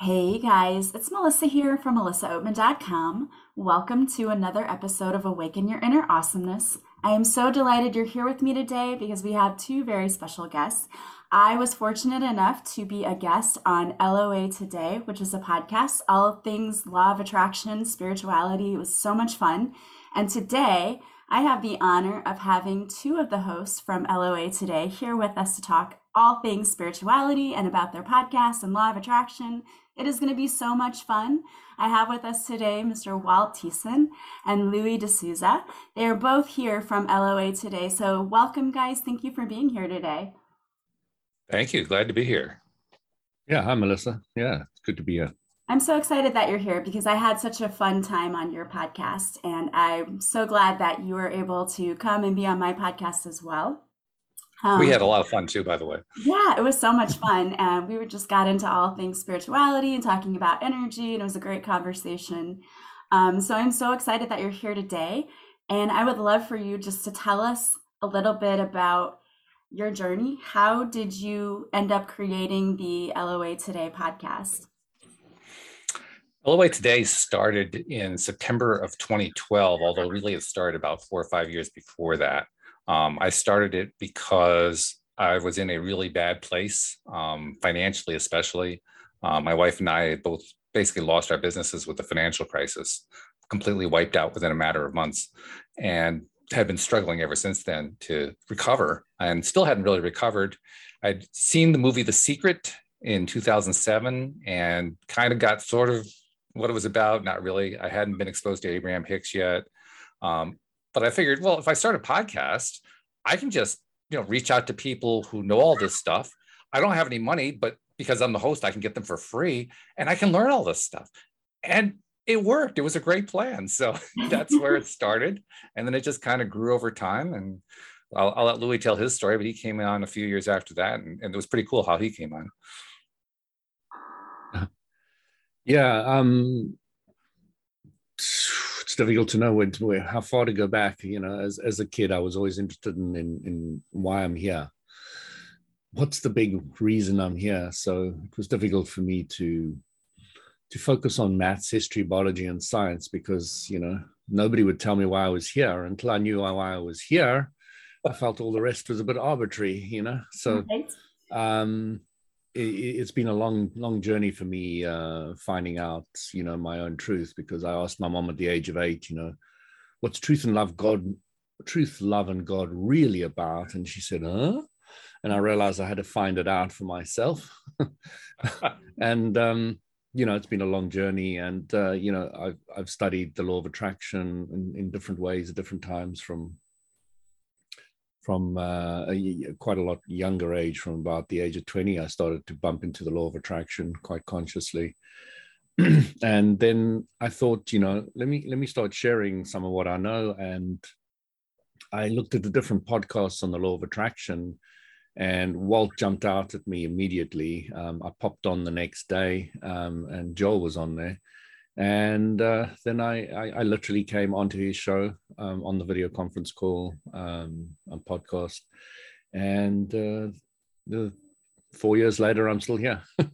Hey guys, it's Melissa here from melissaoatman.com. Welcome to another episode of Awaken Your Inner Awesomeness. I am so delighted you're here with me today because we have two very special guests. I was fortunate enough to be a guest on LOA Today, which is a podcast, all things law of attraction, spirituality. It was so much fun. And today, I have the honor of having two of the hosts from LOA Today here with us to talk all things spirituality and about their podcast and law of attraction. It is going to be so much fun. I have with us today Mr. Walt Thiessen and Louis D'Souza. They are both here from LOA today. So, welcome, guys. Thank you for being here today. Thank you. Glad to be here. Yeah. Hi, Melissa. Yeah. It's good to be here. I'm so excited that you're here because I had such a fun time on your podcast. And I'm so glad that you were able to come and be on my podcast as well. Um, we had a lot of fun too, by the way. Yeah, it was so much fun. And we just got into all things spirituality and talking about energy, and it was a great conversation. Um, so I'm so excited that you're here today. And I would love for you just to tell us a little bit about your journey. How did you end up creating the LOA Today podcast? LOA Today started in September of 2012, although really it started about four or five years before that. Um, I started it because I was in a really bad place, um, financially, especially. Uh, my wife and I both basically lost our businesses with the financial crisis, completely wiped out within a matter of months, and had been struggling ever since then to recover and still hadn't really recovered. I'd seen the movie The Secret in 2007 and kind of got sort of what it was about. Not really. I hadn't been exposed to Abraham Hicks yet. Um, but I figured, well, if I start a podcast, I can just, you know, reach out to people who know all this stuff. I don't have any money, but because I'm the host, I can get them for free and I can learn all this stuff. And it worked. It was a great plan. So that's where it started. And then it just kind of grew over time. And I'll, I'll, let Louis tell his story, but he came on a few years after that. And, and it was pretty cool how he came on. Yeah. Um, it's difficult to know where, where, how far to go back. You know, as as a kid, I was always interested in, in in why I'm here. What's the big reason I'm here? So it was difficult for me to to focus on maths, history, biology, and science because you know nobody would tell me why I was here until I knew why I was here. I felt all the rest was a bit arbitrary, you know. So, um, it, has been a long, long journey for me uh, finding out, you know, my own truth because I asked my mom at the age of eight, you know, what's truth and love, God, truth, love, and God really about? And she said, huh? And I realized I had to find it out for myself. and, um, you know, it's been a long journey. And, uh, you know, I've, I've studied the law of attraction in, in different ways at different times from from uh, quite a lot younger age, from about the age of 20, I started to bump into the law of attraction quite consciously. and then I thought, you know, let me let me start sharing some of what I know. And I looked at the different podcasts on the law of attraction, and Walt jumped out at me immediately. Um, I popped on the next day, um, and Joel was on there. And uh, then I, I, I, literally came onto his show um, on the video conference call um, on podcast. And uh, the, four years later, I'm still here. so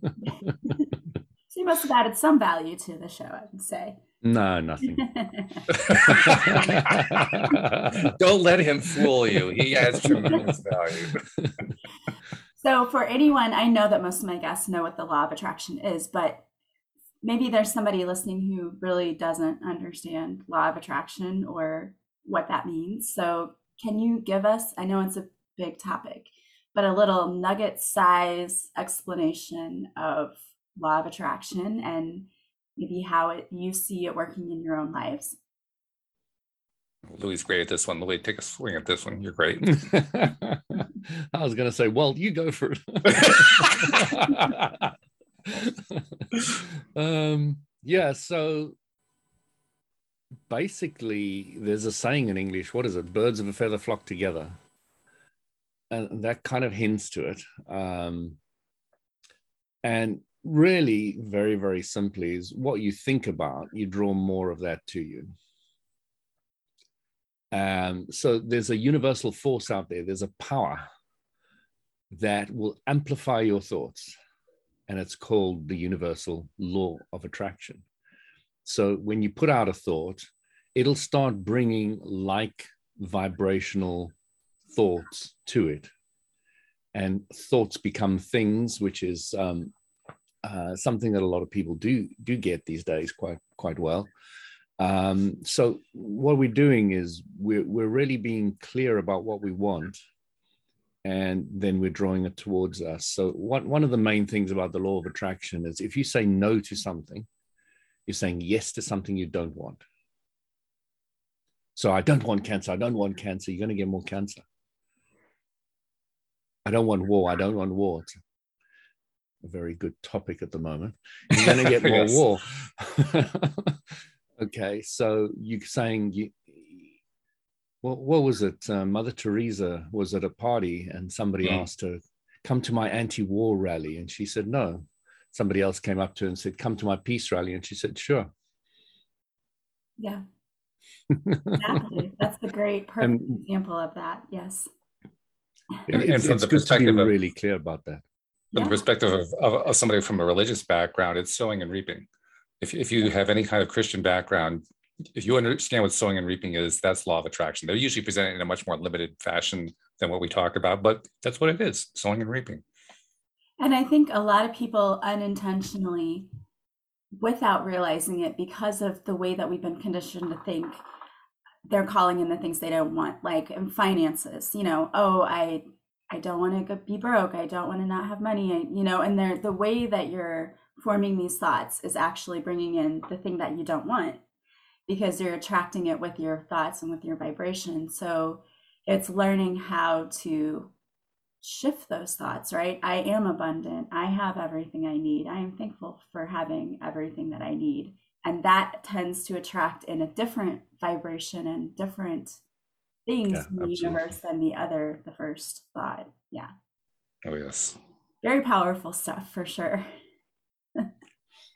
you must have added some value to the show, I would say. No, nothing. Don't let him fool you. He has tremendous value. so, for anyone, I know that most of my guests know what the law of attraction is, but maybe there's somebody listening who really doesn't understand law of attraction or what that means. So, can you give us, I know it's a big topic, but a little nugget size explanation of law of attraction and maybe how it you see it working in your own lives? Louis great at this one. Louis, take a swing at this one. You're great. I was going to say, well, you go for it. um, yeah, so basically, there's a saying in English what is it? Birds of a feather flock together. And that kind of hints to it. Um, and really, very, very simply, is what you think about, you draw more of that to you. Um, so there's a universal force out there, there's a power that will amplify your thoughts and it's called the universal law of attraction. So when you put out a thought, it'll start bringing like vibrational thoughts to it. And thoughts become things, which is um, uh, something that a lot of people do do get these days quite quite well. Um, so what we're doing is we're we're really being clear about what we want, and then we're drawing it towards us. So one one of the main things about the law of attraction is if you say no to something, you're saying yes to something you don't want. So I don't want cancer. I don't want cancer. You're going to get more cancer. I don't want war. I don't want war. It's a very good topic at the moment. You're going to get more war. okay, so you're saying you. Well, what was it? Uh, Mother Teresa was at a party and somebody mm. asked her, "Come to my anti-war rally," and she said, "No." Somebody else came up to her and said, "Come to my peace rally," and she said, "Sure." Yeah, exactly. That's a great perfect and, example of that. Yes. And, and from the perspective of really clear about that. From yeah. the perspective of, of, of, somebody from a religious background, it's sowing and reaping. If, if you have any kind of Christian background, if you understand what sowing and reaping is, that's law of attraction. They're usually presented in a much more limited fashion than what we talk about, but that's what it is sowing and reaping. And I think a lot of people unintentionally, without realizing it, because of the way that we've been conditioned to think, they're calling in the things they don't want like in finances you know oh i i don't want to be broke i don't want to not have money you know and they're the way that you're forming these thoughts is actually bringing in the thing that you don't want because you're attracting it with your thoughts and with your vibration. So it's learning how to shift those thoughts right? I am abundant. I have everything i need. I am thankful for having everything that i need. And that tends to attract in a different vibration and different things yeah, in the absolutely. universe than the other the first thought. Yeah. Oh yes. Very powerful stuff for sure.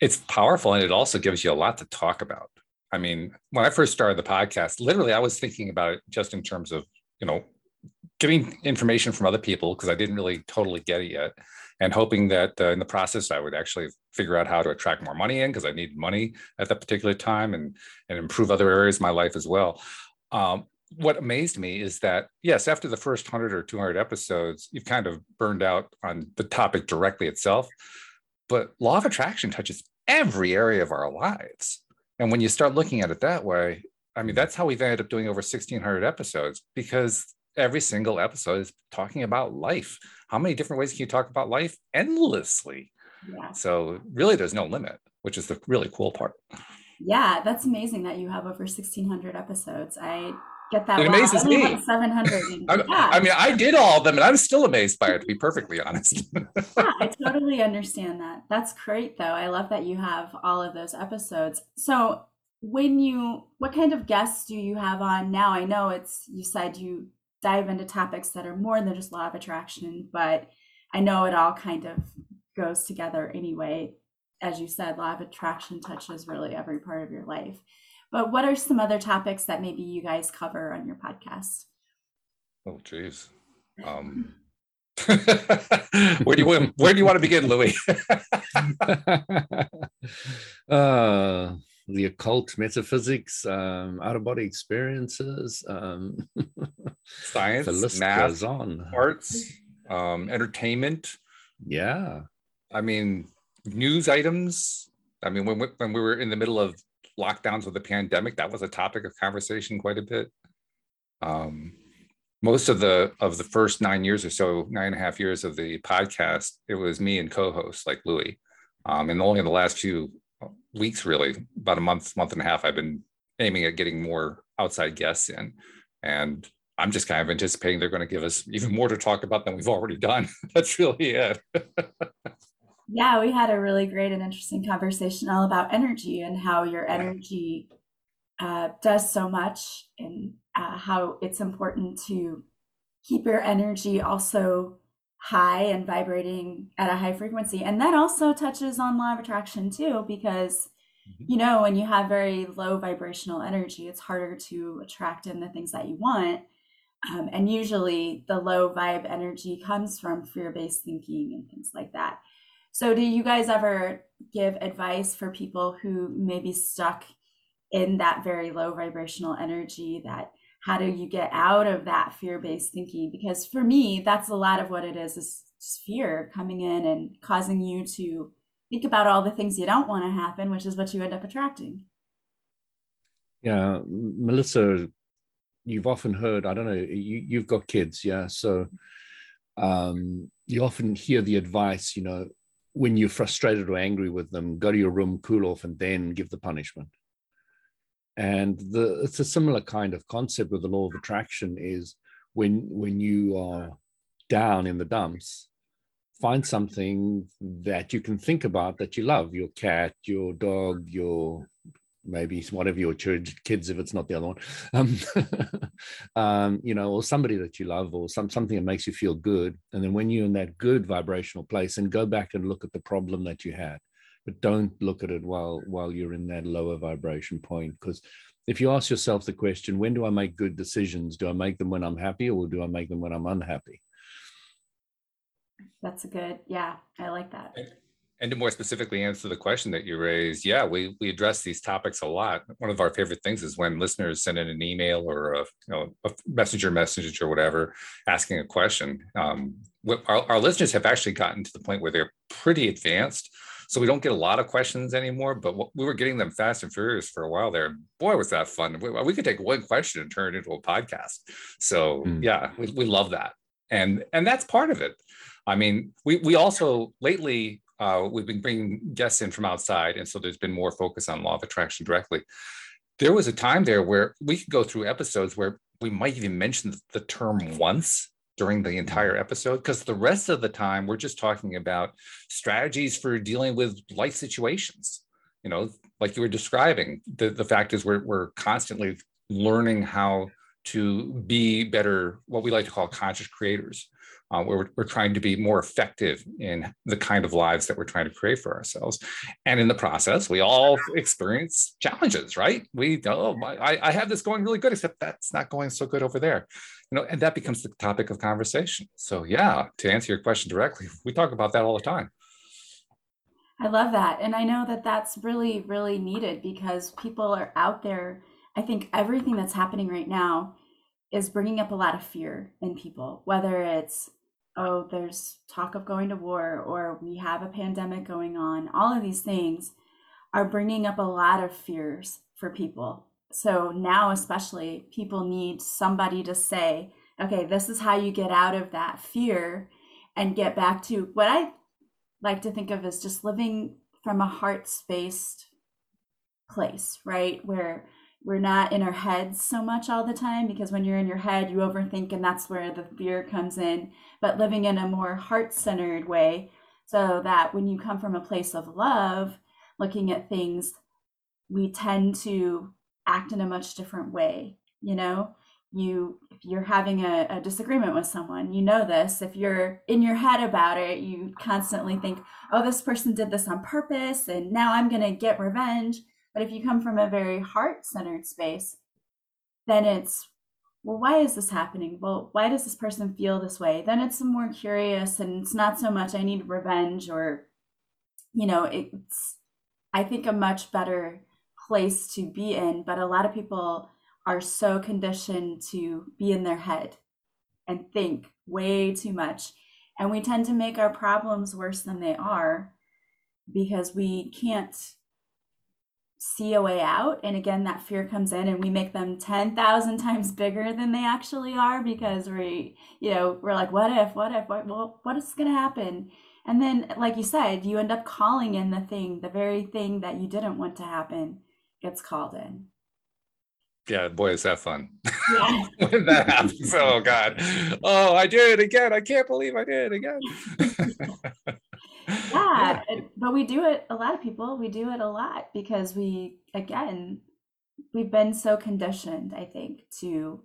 It's powerful and it also gives you a lot to talk about i mean when i first started the podcast literally i was thinking about it just in terms of you know getting information from other people because i didn't really totally get it yet and hoping that uh, in the process I would actually figure out how to attract more money in because I needed money at that particular time and and improve other areas of my life as well. Um, what amazed me is that yes, after the first 100 or 200 episodes, you've kind of burned out on the topic directly itself, but law of attraction touches every area of our lives. And when you start looking at it that way, I mean, that's how we've ended up doing over 1600 episodes because every single episode is talking about life. How many different ways can you talk about life? Endlessly. Yeah. So really there's no limit, which is the really cool part. Yeah, that's amazing that you have over 1600 episodes. I get that. It amazes me. 700. yeah. I mean, I did all of them and I'm still amazed by it, to be perfectly honest. yeah, I totally understand that. That's great, though. I love that you have all of those episodes. So, when you, what kind of guests do you have on now? I know it's, you said you dive into topics that are more than just law of attraction, but I know it all kind of goes together anyway. As you said, law of attraction touches really every part of your life. But what are some other topics that maybe you guys cover on your podcast? Oh, geez. Um, where do you want, where do you want to begin, Louis? uh, the occult, metaphysics, um, out of body experiences, um, science, the list math, goes on. arts, um, entertainment. Yeah, I mean news items. I mean when we, when we were in the middle of lockdowns with the pandemic, that was a topic of conversation quite a bit. Um, most of the of the first nine years or so, nine and a half years of the podcast, it was me and co-hosts like Louis. Um, and only in the last few weeks, really, about a month, month and a half, I've been aiming at getting more outside guests in. And I'm just kind of anticipating they're going to give us even more to talk about than we've already done. That's really it. yeah, we had a really great and interesting conversation all about energy and how your energy uh, does so much and uh, how it's important to keep your energy also high and vibrating at a high frequency. And that also touches on law of attraction too, because mm-hmm. you know, when you have very low vibrational energy, it's harder to attract in the things that you want. Um, and usually the low vibe energy comes from fear based thinking and things like that. So, do you guys ever give advice for people who may be stuck in that very low vibrational energy that how do you get out of that fear-based thinking? Because for me that's a lot of what it is is fear coming in and causing you to think about all the things you don't want to happen which is what you end up attracting. Yeah melissa you've often heard i don't know you, you've got kids yeah? So um, you often hear the advice you know when you're frustrated or angry with them go to your room cool off and then give the punishment. And the, it's a similar kind of concept with the law of attraction is when when you are down in the dumps find something that you can think about that you love your cat your dog your maybe whatever your kids if it's not the other one. Um, um, you know or somebody that you love or some something that makes you feel good. And then when you're in that good vibrational place and go back and look at the problem that you had. But don't look at it while while you're in that lower vibration point. Because if you ask yourself the question when do i make good decisions? Do i make them when i'm happy or do i make them when i'm unhappy? That's a good yeah i like that and to more specifically answer the question that you raised yeah we we address these topics a lot one of our favorite things is when listeners send in an email or a you know a messenger message or whatever asking a question um, our, our listeners have actually gotten to the point where they're pretty advanced so we don't get a lot of questions anymore, but we were getting them fast and furious for a while there. Boy, was that fun. We, we could take one question and turn it into a podcast. So mm. yeah, we, we love that. And, and that's part of it. I mean, we, we also lately, uh, we've been bringing guests in from outside. And so there's been more focus on law of attraction directly. There was a time there where we could go through episodes where we might even mention the term once during the entire episode because the rest of the time we're just talking about strategies for dealing with life situations you know like you were describing the, the fact is we're, we're constantly learning how to be better what we like to call conscious creators uh, we're, we're, trying to be more effective in the kind of lives that we're trying to create for ourselves. And in the process, we all experience challenges, right? We, oh, I, I have this going really good, except that's not going so good over there. You know, and that becomes the topic of conversation. So, yeah, to answer your question directly, we talk about that all the time. I love that. And I know that that's really, really needed because people are out there. I think everything that's happening right now is bringing up a lot of fear in people, whether it's oh, there's talk of going to war, or we have a pandemic going on, all of these things are bringing up a lot of fears for people. So now, especially, people need somebody to say, okay, this is how you get out of that fear and get back to what I like to think of as just living from a heart spaced place, right? Where we're not in our heads so much all the time because when you're in your head, you overthink, and that's where the fear comes in. But living in a more heart centered way, so that when you come from a place of love, looking at things, we tend to act in a much different way. You know, you if you're having a, a disagreement with someone, you know this. If you're in your head about it, you constantly think, oh, this person did this on purpose, and now I'm going to get revenge but if you come from a very heart centered space, then it's, well, why is this happening? Well, why does this person feel this way? Then it's more curious and it's not so much I need revenge or, you know, it's, I think, a much better place to be in. But a lot of people are so conditioned to be in their head and think way too much. And we tend to make our problems worse than they are because we can't see a way out and again that fear comes in and we make them 10,000 times bigger than they actually are because we you know we're like what if what if what well, what is going to happen? And then like you said you end up calling in the thing the very thing that you didn't want to happen gets called in. Yeah boy is that fun. Yeah. when that happens oh god. Oh i did it again. I can't believe i did it again yeah but we do it a lot of people we do it a lot because we again we've been so conditioned i think to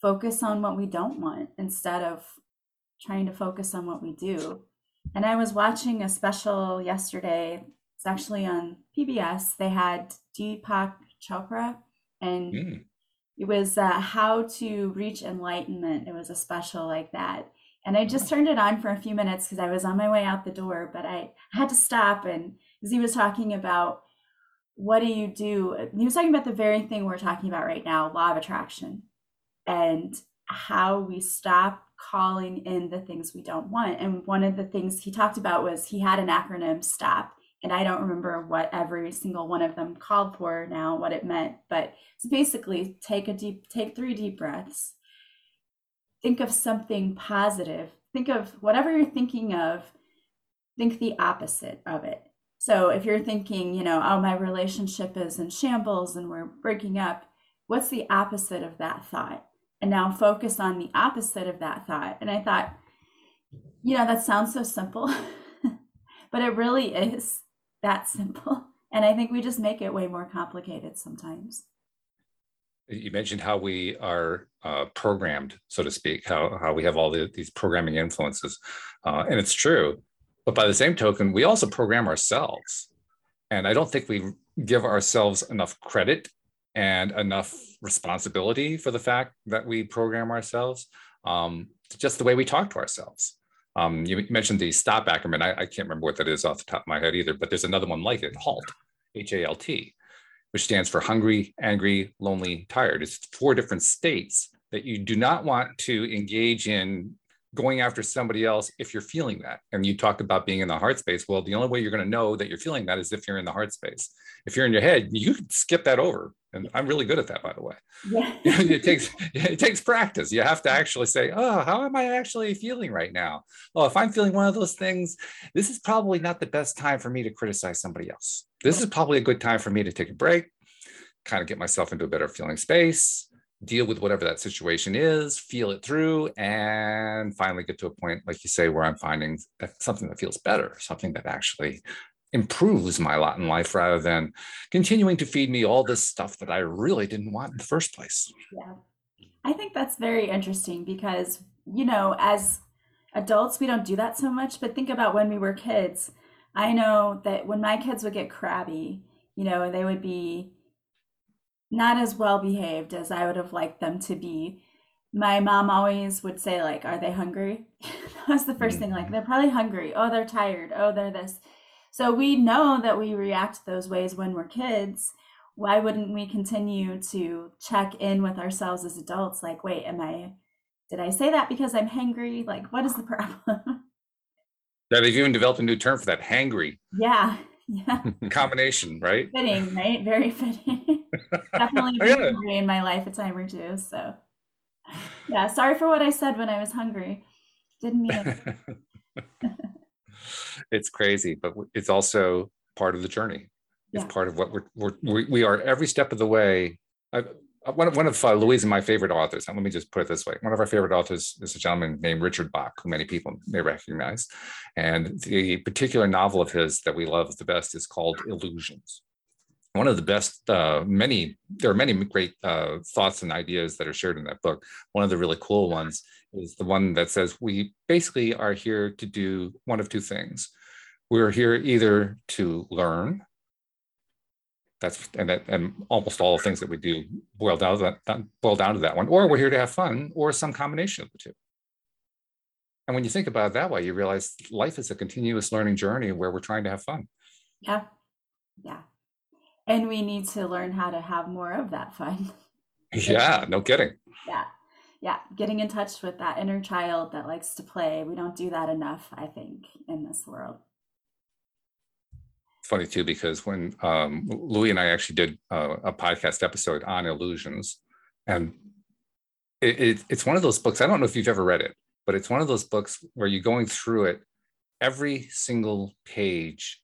focus on what we don't want instead of trying to focus on what we do. And i was watching a special yesterday. It's actually on pbs they had deepak chopra and mm. it was uh, how to reach enlightenment. It was a special like that And I just turned it on for a few minutes because I was on my way out the door, but I had to stop. And as he was talking about what do you do, he was talking about the very thing we're talking about right now law of attraction and how we stop calling in the things we don't want. And one of the things he talked about was he had an acronym STOP. And I don't remember what every single one of them called for now, what it meant. But it's basically take a deep, take three deep breaths. Think of something positive. Think of whatever you're thinking of, think the opposite of it. So if you're thinking, you know, oh, my relationship is in shambles and we're breaking up, what's the opposite of that thought? and now focus on the opposite of that thought. And I thought, you know, that sounds so simple, but it really is that simple. And I think we just make it way more complicated sometimes. You mentioned how we are uh, programmed, so to speak, how, how we have all the, these programming influences. Uh, and it's true. But by the same token, we also program ourselves. And I don't think we give ourselves enough credit and enough responsibility for the fact that we program ourselves, um, just the way we talk to ourselves. Um, you mentioned the stop acronym. I, I, can't remember what that is off the top of my head either, but there's another one like it, HALT, H A L T, which stands for hungry, angry, lonely, tired. It's four different states that you do not want to engage in going after somebody else if you're feeling that. And you talk about being in the heart space. Well, the only way you're going to know that you're feeling that is if you're in the heart space. If you're in your head, you can skip that over. And I'm really good at that, by the way. Yeah. it takes it takes practice. You have to actually say, "Oh, how am I actually feeling right now?" Oh, if I'm feeling one of those things, this is probably not the best time for me to criticize somebody else. This is probably a good time for me to take a break, kind of get myself into a better feeling space, deal with whatever that situation is, feel it through, and finally get to a point, like you say, where I'm finding something that feels better, something that actually improves my lot in life rather than continuing to feed me all this stuff that I really didn't want in the first place. Yeah. I think that's very interesting because, you know, as adults, we don't do that so much, but think about when we were kids. I know that when my kids would get crabby, you know, they would be not as well behaved as I would have liked them to be. My mom always would say, like, are they hungry? that was the 1st thing. Like, mm-hmm. they're probably hungry. Oh, they're tired. Oh, they're this. So we know that we react those ways when we're kids. Why wouldn't we continue to check in with ourselves as adults? Like, wait, am I, did I say that because I'm hangry? Like, what is the problem? Yeah, they've even developed a new term for that, hangry. Yeah. Yeah. Combination, right? Fitting, right? Very fitting. Definitely oh, been yeah. hungry in my life a time or two. So yeah, sorry for what I said when I was hungry. Didn't mean it. it's crazy, but it's also part of the journey. It's yeah. part of what we're, we're we are every step of the way. I, one of, one of uh, Louise and my favorite authors, and let me just put it this way one of our favorite authors is a gentleman named Richard Bach, who many people may recognize. And the particular novel of his that we love the best is called Illusions. One of the best, uh, many, there are many great uh, thoughts and ideas that are shared in that book. One of the really cool ones is the one that says we basically are here to do one of two things. We're here either to learn that's and that, and almost all the things that we do boil down to that boil down to that one. Or we're here to have fun or some combination of the two. And when you think about it that way you realize life is a continuous learning journey where we're trying to have fun. Yeah. Yeah. And we need to learn how to have more of that fun. Yeah no kidding. Yeah. Yeah. Getting in touch with that inner child that likes to play. We don't do that enough i think in this world funny too because when um, Louis and I actually did uh, a podcast episode on illusions, and it, it, it's one of those books. I don't know if you've ever read it, but it's one of those books where you're going through it. Every single page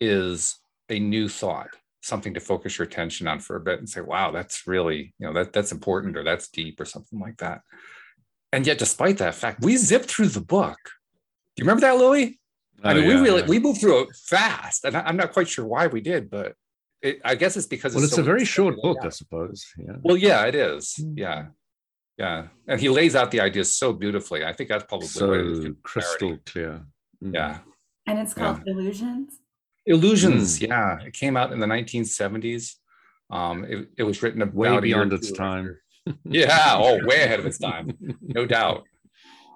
is a new thought, something to focus your attention on for a bit and say, "Wow, that's really you know that that's important or that's deep or something like that." And yet, despite that fact, we zipped through the book. Do you remember that, Louis? I mean, oh, yeah, we really yeah. we moved through it fast, and I'm not quite sure why we did, but it, I guess it's because well, it's, it's so a very short book, I suppose. Yeah. Well, yeah, it is. Hmm. Yeah, yeah, and he lays out the ideas so beautifully. I think that's probably so crystal clear. Mm. Yeah, and it's called yeah. Illusions. Illusions. Mm. Yeah, it came out in the 1970s. Um, it, it was written about way beyond its time. yeah. Oh, way ahead of its time, no doubt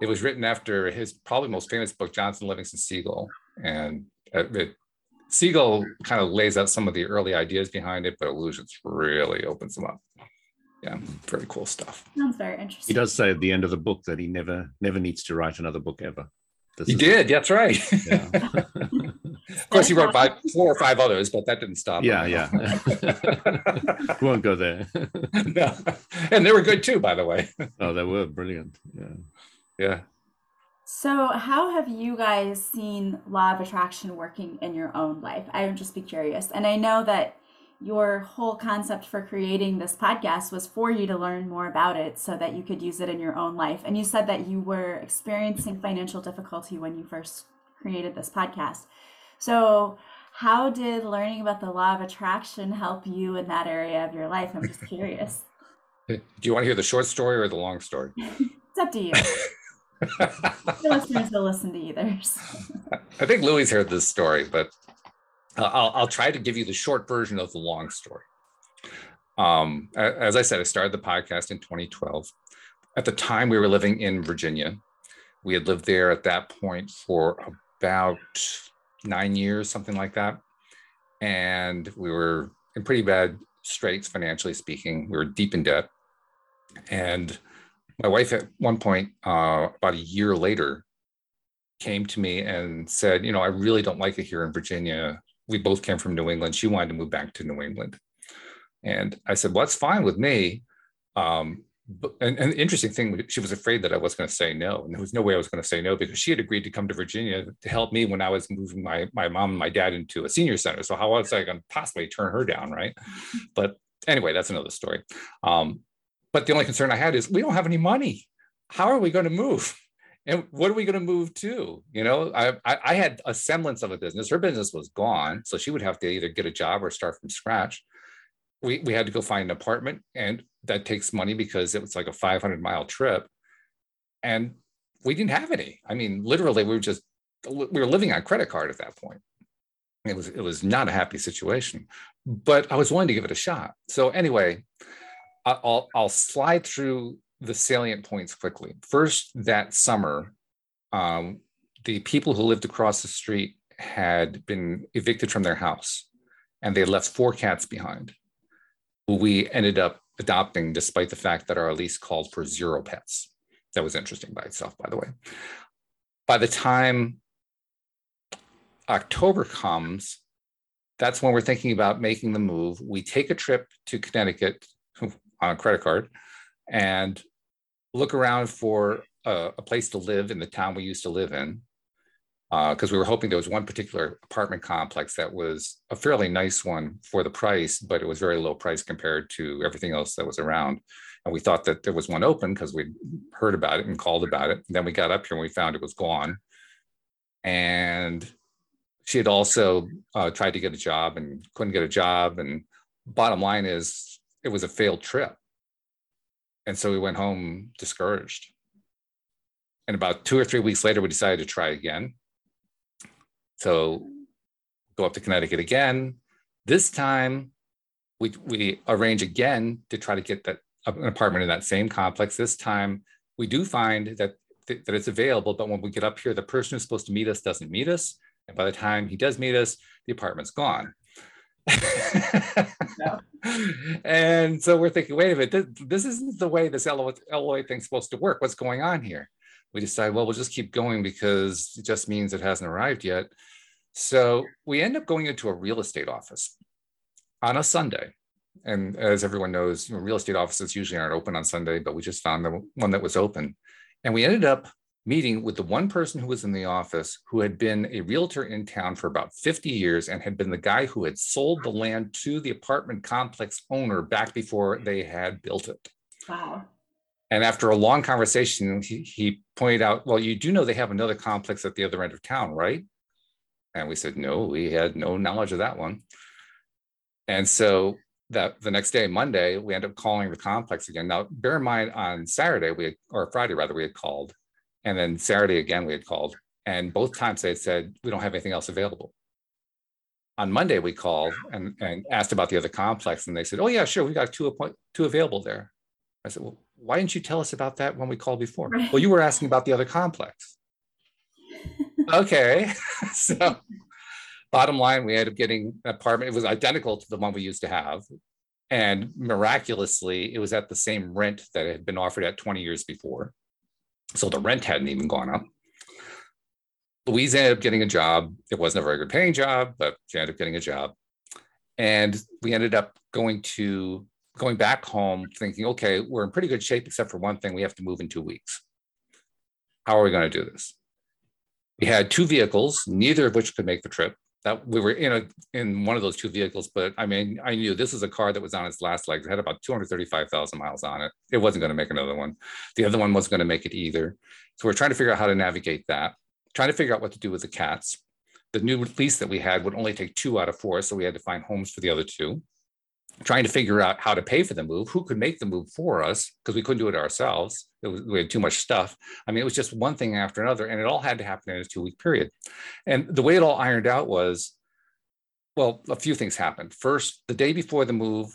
it was written after his probably most famous book, Jonathan Livingston Seagull. And uh, it, Seagull kind of lays out some of the early ideas behind it, but Illusions really opens them up. Yeah, very cool stuff. Sounds very interesting. He does say at the end of the book that he never never needs to write another book ever. This He is- did, that's right. Yeah. of course, he wrote about four or five others, but that didn't stop. yeah, him. yeah. we won't go there. no. And they were good too, by the way. oh, they were brilliant. Yeah. Yeah. So, how have you guys seen law of attraction working in your own life? I would just be curious. And I know that your whole concept for creating this podcast was for you to learn more about it so that you could use it in your own life. And you said that you were experiencing financial difficulty when you first created this podcast. So, how did learning about the law of attraction help you in that area of your life? I'm just curious. Do you want to hear the short story or the long story? It's up to you. The listeners will listen to either. so. I think Louis heard this story, but I'll, I'll try to give you the short version of the long story. Um, as I said, I started the podcast in 2012. At the time, we were living in Virginia. We had lived there at that point for about nine years, something like that. And we were in pretty bad straits, financially speaking. We were deep in debt. And my wife, at one point, uh, about a year later, came to me and said, You know, I really don't like it here in Virginia. We both came from New England. She wanted to move back to New England. And I said, Well, that's fine with me. Um, and, and the interesting thing, she was afraid that I was going to say no. And there was no way I was going to say no because she had agreed to come to Virginia to help me when I was moving my, my mom and my dad into a senior center. So, how was I going to possibly turn her down? Right. But anyway, that's another story. Um, but the only concern I had is we don't have any money. How are we going to move? and what are we going to move to? You know I, I had a semblance of a business. Her business was gone so she would have to either get a job or start from scratch. We we had to go find an apartment and that takes money because it was like a 500 mile trip. And we didn't have any. I mean literally we were just we were living on credit card at that point. It was it was not a happy situation but i was willing to give it a shot. So anyway i'll i'll slide through the salient points quickly. First, that summer, um, the people who lived across the street had been evicted from their house and they left four cats behind, who we ended up adopting despite the fact that our lease called for zero pets. That was interesting by itself, by the way. By the time October comes, that's when we're thinking about making the move. We take a trip to Connecticut on a credit card and look around for a, a, place to live in the town we used to live in because uh, we were hoping there was one particular apartment complex that was a fairly nice one for the price but it was very low price compared to everything else that was around. And we thought that there was one open because we'd heard about it and called about it. And then we got up here and we found it was gone. And she had also uh, tried to get a job and couldn't get a job. And bottom line is it was a failed trip and so we went home discouraged. And about two or three weeks later, we decided to try again. So go up to Connecticut again. This time, we, we arrange again to try to get that uh, an apartment in that same complex. This time, we do find that, that it's available, but when we get up here, the person who's supposed to meet us doesn't meet us. And by the time he does meet us, the apartment's gone. and so we're thinking, wait a minute, this, this isn't the way this LOA, thing's supposed to work. What's going on here? We decide, well, we'll just keep going because it just means it hasn't arrived yet. So we end up going into a real estate office on a Sunday. And as everyone knows, you know, real estate offices usually aren't open on Sunday, but we just found the one that was open. And we ended up meeting with the one person who was in the office who had been a realtor in town for about 50 years and had been the guy who had sold the land to the apartment complex owner back before they had built it. Wow. And after a long conversation, he, he pointed out, Well, you do know they have another complex at the other end of town, right? And we said, No, we had no knowledge of that one. And so that the next day, Monday, we end up calling the complex again. Now, bear in mind, on Saturday, we had, or Friday rather, we had called and then Saturday again, we had called, and both times they had said, we don't have anything else available. On Monday, we called and, and asked about the other complex, and they said, oh, yeah, sure, we got two, appoint- two available there. I said, well, why didn't you tell us about that when we called before? Right. Well, you were asking about the other complex. okay. so bottom line, we ended up getting an apartment. It was identical to the one we used to have. And miraculously, it was at the same rent that had been offered at 20 years before. So the rent hadn't even gone up. Louise ended up getting a job. It wasn't a very good paying job, but she ended up getting a job. And we ended up going to going back home thinking, okay, we're in pretty good shape, except for one thing, we have to move in two weeks. How are we going to do this? We had two vehicles, neither of which could make the trip. That we were in a in one of those two vehicles, but I mean, I knew this was a car that was on its last legs. It had about 235,000 miles on it. It wasn't going to make another one. The other one wasn't going to make it either. So we're trying to figure out how to navigate that, trying to figure out what to do with the cats. The new lease that we had would only take two out of four, so we had to find homes for the other two trying to figure out how to pay for the move, who could make the move for us because we couldn't do it ourselves. It was, we had too much stuff. I mean, it was just one thing after another, and it all had to happen in a two week period. And the way it all ironed out was, well, a few things happened. First, the day before the move,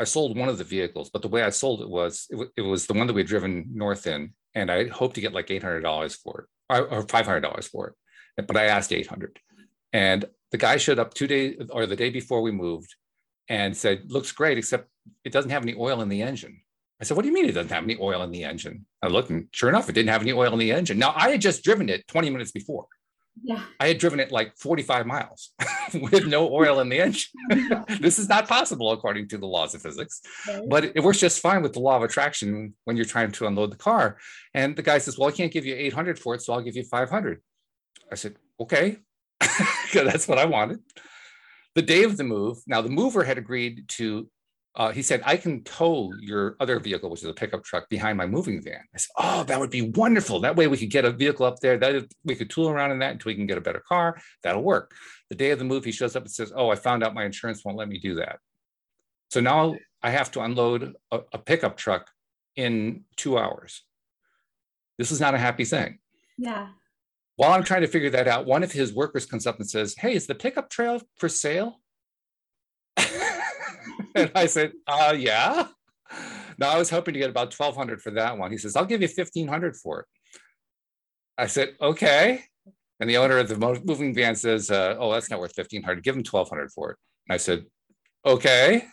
I sold one of the vehicles, but the way I sold it was it, w- it was the one that we had driven north in, and I hoped to get like eight hundred dollars for it or, or five hundred dollars for it, but I asked eight hundred, and the guy showed up two days or the day before we moved and said, looks great, except it doesn't have any oil in the engine. I said, what do you mean it doesn't have any oil in the engine? I looked and sure enough, it didn't have any oil in the engine. Now I had just driven it 20 minutes before. Yeah. I had driven it like 45 miles with no oil in the engine. this is not possible according to the laws of physics, but it works just fine with the law of attraction when you're trying to unload the car. And the guy says, well, I can't give you 800 for it, so I'll give you 500. I said, okay, that's what I wanted the day of the move, now the mover had agreed to, uh, he said, I can tow your other vehicle, which is a pickup truck, behind my moving van. I said, Oh, that would be wonderful. That way we could get a vehicle up there. That we could tool around in that until we can get a better car. That'll work. The day of the move, he shows up and says, Oh, I found out my insurance won't let me do that. So now I have to unload a, a pickup truck in two hours. This is not a happy thing. Yeah. While I'm trying to figure that out, one of his workers comes up and says, Hey, is the pickup trail for sale? and I said, uh, Yeah. Now I was hoping to get about 1200 for that one. He says, I'll give you 1500 for it. I said, Okay. And the owner of the moving van says, uh, Oh, that's not worth 1500 Give him 1200 for it. And I said, Okay.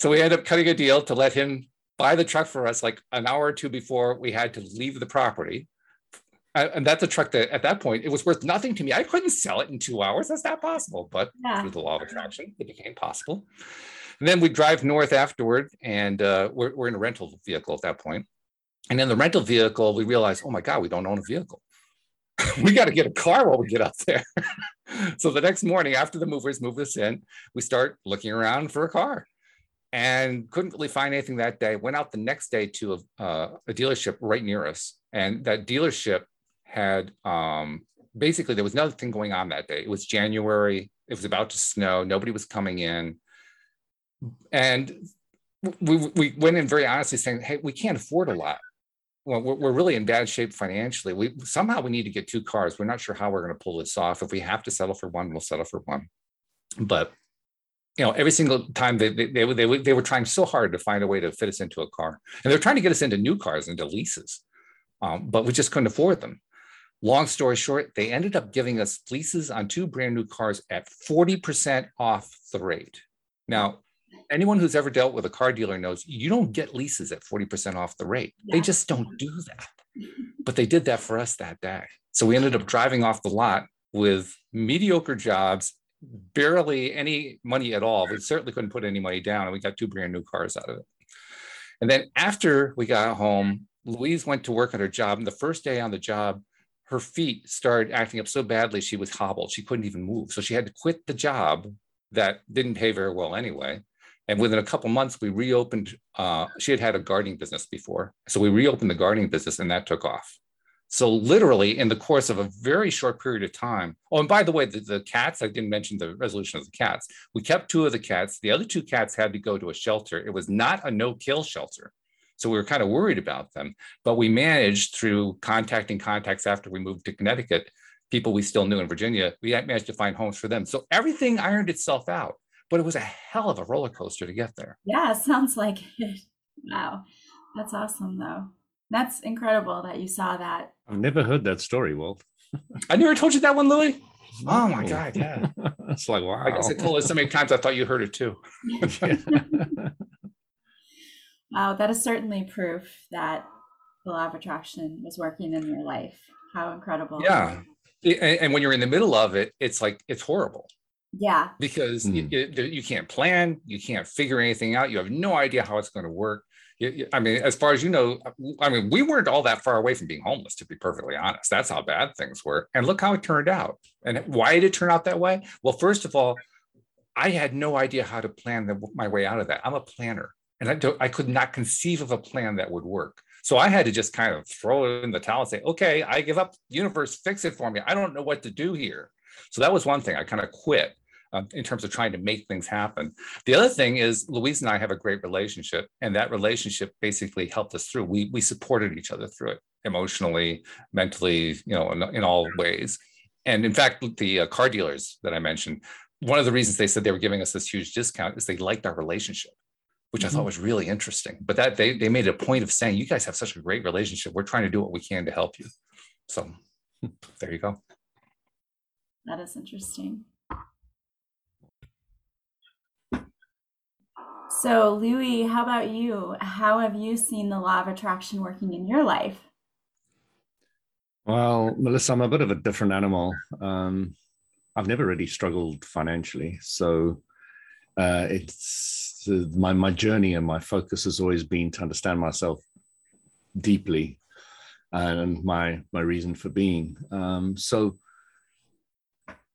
So we ended up cutting a deal to let him buy the truck for us like an hour or two before we had to leave the property and that's a truck that at that point it was worth nothing to me. I couldn't sell it in two hours. That's not possible. But yeah. through the law of attraction, it became possible. And then we drive north afterward, and uh, we're, we're in a rental vehicle at that point. And in the rental vehicle, we realize, oh my God, we don't own a vehicle. we got to get a car while we get up there. so the next morning, after the movers move us in, we start looking around for a car and couldn't really find anything that day. Went out the next day to a, uh, a dealership right near us. And that dealership had um, basically there was nothing going on that day. It was January. It was about to snow. Nobody was coming in, and we we went in very honestly saying, "Hey, we can't afford a lot. Well, we're, we're really in bad shape financially. We somehow we need to get two cars. We're not sure how we're going to pull this off. If we have to settle for one, we'll settle for one. But you know, every single time they they, they, they, they were trying so hard to find a way to fit us into a car, and they're trying to get us into new cars, into leases, um, but we just couldn't afford them. Long story short, they ended up giving us leases on two brand new cars at 40% off the rate. Now, anyone who's ever dealt with a car dealer knows you don't get leases at 40% off the rate. Yeah. They just don't do that. But they did that for us that day. So we ended up driving off the lot with mediocre jobs, barely any money at all. We certainly couldn't put any money down, and we got two brand new cars out of it. And then after we got home, Louise went to work at her job. And the first day on the job, her feet started acting up so badly she was hobbled. She couldn't even move. So she had to quit the job that didn't pay very well anyway. And within a couple months, we reopened. Uh, she had had a gardening business before. So we reopened the gardening business and that took off. So literally in the course of a very short period of time. Oh, and by the way, the, the cats, I didn't mention the resolution of the cats. We kept two of the cats. The other two cats had to go to a shelter. It was not a no-kill shelter. So we were kind of worried about them, but we managed through contacting contacts after we moved to Connecticut, people we still knew in Virginia, we managed to find homes for them. So everything ironed itself out, but it was a hell of a roller coaster to get there. Yeah, sounds like it. Wow. That's awesome, though. That's incredible that you saw that. I've never heard that story, Walt. I never told you that one, Lily. Oh my God, yeah. it's like wow. I guess I told it so many times I thought you heard it too. wow, that is certainly proof that the law of attraction was working in your life. How incredible. Yeah. And when you're in the middle of it, it's like it's horrible. Yeah. Because mm. you, you can't plan, you can't figure anything out, you have no idea how it's going to work. I mean, as far as you know, I mean, we weren't all that far away from being homeless, to be perfectly honest. That's how bad things were. And look how it turned out. And why did it turn out that way? Well, first of all, I had no idea how to plan the, my way out of that. I'm a planner, and I, I could not conceive of a plan that would work. So I had to just kind of throw it in the towel and say, okay, I give up. Universe, fix it for me. I don't know what to do here. So that was one thing. I kind of quit uh, in terms of trying to make things happen. The other thing is Louise and I have a great relationship, and that relationship basically helped us through. We we supported each other through it emotionally, mentally, you know, in, in all ways. And in fact, the uh, car dealers that I mentioned, one of the reasons they said they were giving us this huge discount is they liked our relationship which I thought mm-hmm. was really interesting. But that they they made a point of saying, "You guys have such a great relationship. We're trying to do what we can to help you." So there you go. That is interesting. So, Louis, how about you? How have you seen the law of attraction working in your life? Well, Melissa, I'm a bit of a different animal. Um, I've never really struggled financially, so uh, it's uh, my my journey and my focus has always been to understand myself deeply and my my reason for being. Um, so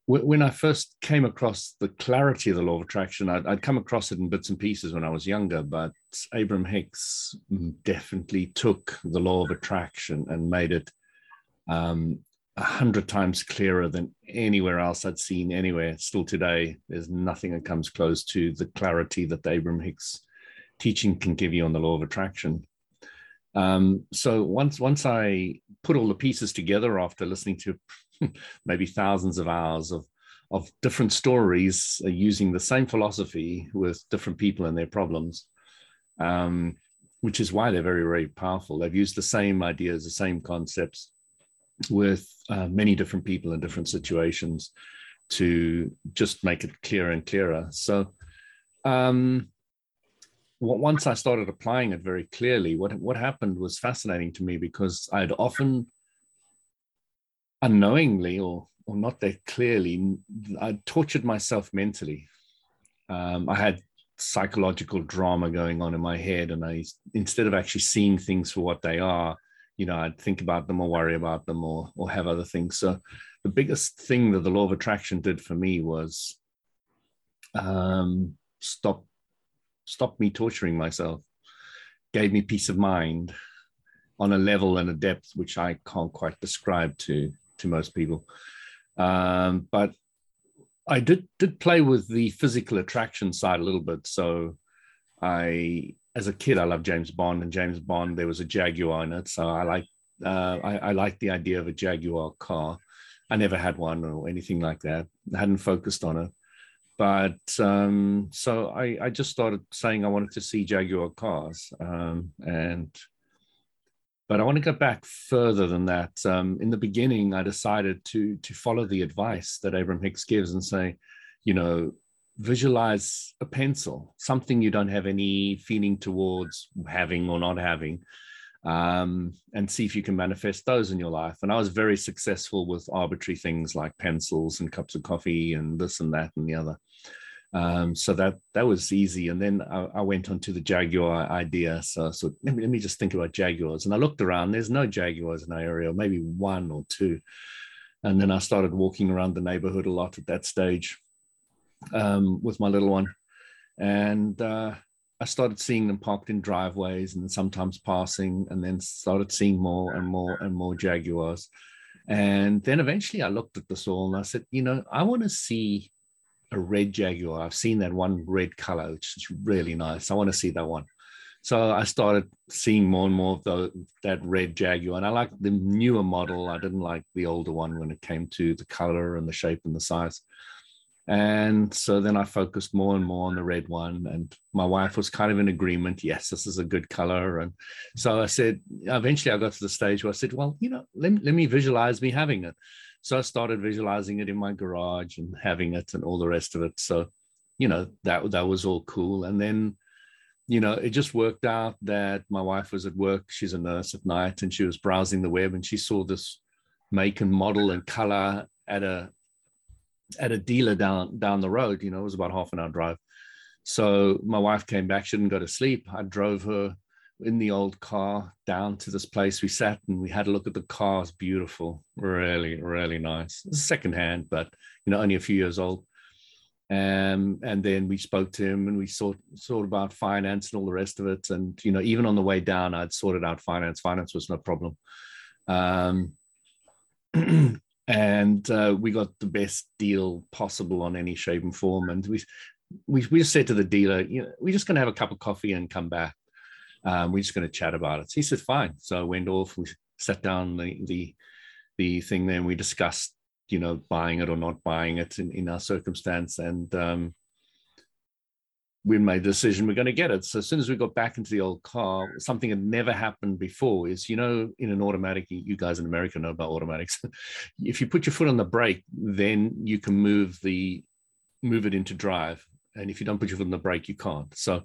when I first came across the clarity of the law of attraction, I'd, I'd, come across it in bits and pieces when I was younger, but Abraham Hicks definitely took the law of attraction and made it um, a hundred times clearer than anywhere else I'd seen anywhere. Still today, there's nothing that comes close to the clarity that the Abraham Hicks teaching can give you on the law of attraction. Um, so once once I put all the pieces together after listening to maybe thousands of hours of of different stories uh, using the same philosophy with different people and their problems, um, which is why they're very very powerful. They've used the same ideas, the same concepts with uh, many different people in different situations to just make it clearer and clearer. So um, once I started applying it very clearly, what what happened was fascinating to me because I'd often unknowingly or or not that clearly, I tortured myself mentally. Um, I had psychological drama going on in my head, and I instead of actually seeing things for what they are, you know, I'd think about them or worry about them or or have other things. So the biggest thing that the law of attraction did for me was um, stop stop me torturing myself, gave me peace of mind on a level and a depth which I can't quite describe to to most people. Um, but I did did play with the physical attraction side a little bit. So I, as a kid, I loved James Bond, and James Bond there was a Jaguar in it. So I like uh, I, I like the idea of a Jaguar car. I never had one or anything like that. I hadn't focused on it. But um, so I, I just started saying I wanted to see Jaguar cars. Um, and but I want to go back further than that. Um, in the beginning, I decided to to follow the advice that Abraham Hicks gives and say, you know, visualize a pencil, something you don't have any feeling towards having or not having, um, and see if you can manifest those in your life. And I was very successful with arbitrary things like pencils and cups of coffee and this and that and the other. Um, so that that was easy. And then I, I, went on to the Jaguar idea. So, so let, me, let me just think about Jaguars. And I looked around, there's no Jaguars in our area, maybe one or two. And then I started walking around the neighborhood a lot at that stage um, with my little one. And uh, I started seeing them parked in driveways and sometimes passing, and then started seeing more and more and more Jaguars. And then eventually I looked at this all and I said, you know, I want to see a red Jaguar. I've seen that one red color, which is really nice. I want to see that one. So I started seeing more and more of the, that red Jaguar, and I like the newer model. I didn't like the older one when it came to the color and the shape and the size. And so then I focused more and more on the red one. And my wife was kind of in agreement. Yes, this is a good color. And so I said, eventually I got to the stage where I said, well, you know, let, let me visualize me having it. So I started visualizing it in my garage and having it and all the rest of it. So, you know, that that was all cool. And then, you know, it just worked out that my wife was at work. She's a nurse at night and she was browsing the web and she saw this make and model and color at a at a dealer down down the road. You know, it was about half an hour drive. So my wife came back. She didn't go to sleep. I drove her in the old car down to this place. We sat and we had a look at the car. It's beautiful, really, really nice. Secondhand, but you know, only a few years old. Um, and then we spoke to him and we sort sort about finance and all the rest of it. And you know, even on the way down, I'd sorted out finance. Finance was no problem. Um, and uh, we got the best deal possible on any shape and form. And we we we just said to the dealer, you know, we're just going to have a cup of coffee and come back. Um, we're just going to chat about it. So he said, fine. So I went off. We sat down the the the thing there, and we discussed, you know, buying it or not buying it in, in our circumstance. And um, we made the decision we're going to get it. So as soon as we got back into the old car, something had never happened before is, you know, in an automatic, you guys in America know about automatics. if you put your foot on the brake, then you can move the move it into drive. And if you don't put your foot on the brake, you can't. So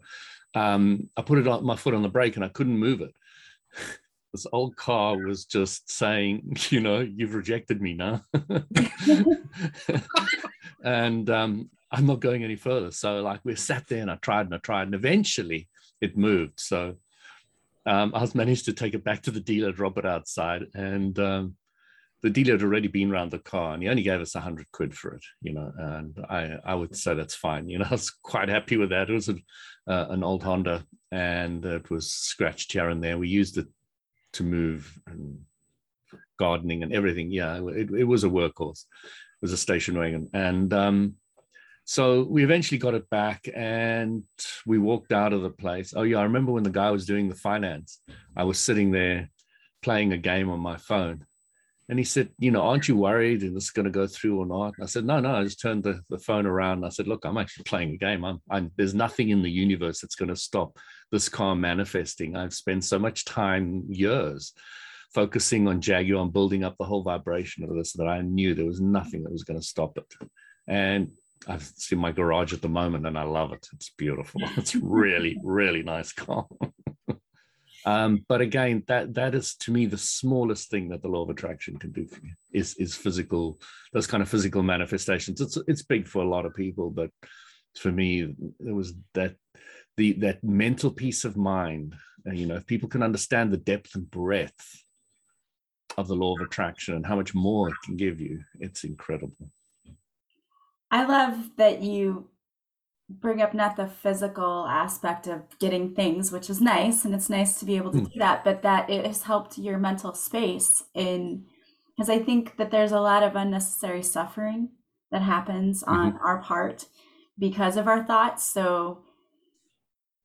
um, I put it on my foot on the brake and I couldn't move it. this old car was just saying, you know, you've rejected me now. And um, I'm not going any further. So like we sat there and I tried and I tried and eventually it moved. So um, I was managed to take it back to the dealer, drop it outside, and um, the dealer had already been around the car and he only gave us a hundred quid for it, you know, and I, I would say that's fine. You know, I was quite happy with that. It was a, uh, an old Honda and it was scratched here and there. We used it to move and gardening and everything. Yeah, it, it was a workhorse. Was a station wagon. And um, so we eventually got it back and we walked out of the place. Oh, yeah, I remember when the guy was doing the finance, I was sitting there playing a game on my phone. And he said, You know, aren't you worried and this is going to go through or not? I said, No, no. I just turned the, the phone around and I said, Look, I'm actually playing a game. I'm, I'm, there's nothing in the universe that's going to stop this car manifesting. I've spent so much time, years, focusing on Jaguar and building up the whole vibration of this that I knew there was nothing that was going to stop it. And I've seen my garage at the moment and I love it. It's beautiful. It's really, really nice car. um, but again, that that is to me the smallest thing that the law of attraction can do for you is is physical, those kind of physical manifestations. It's it's big for a lot of people, but for me, it was that the that mental peace of mind. And, you know, if people can understand the depth and breadth of the law of attraction and how much more it can give you, it's incredible. I love that you bring up not the physical aspect of getting things, which is nice, and it's nice to be able to mm. do that, but that it has helped your mental space in because I think that there's a lot of unnecessary suffering that happens mm-hmm. on our part because of our thoughts. So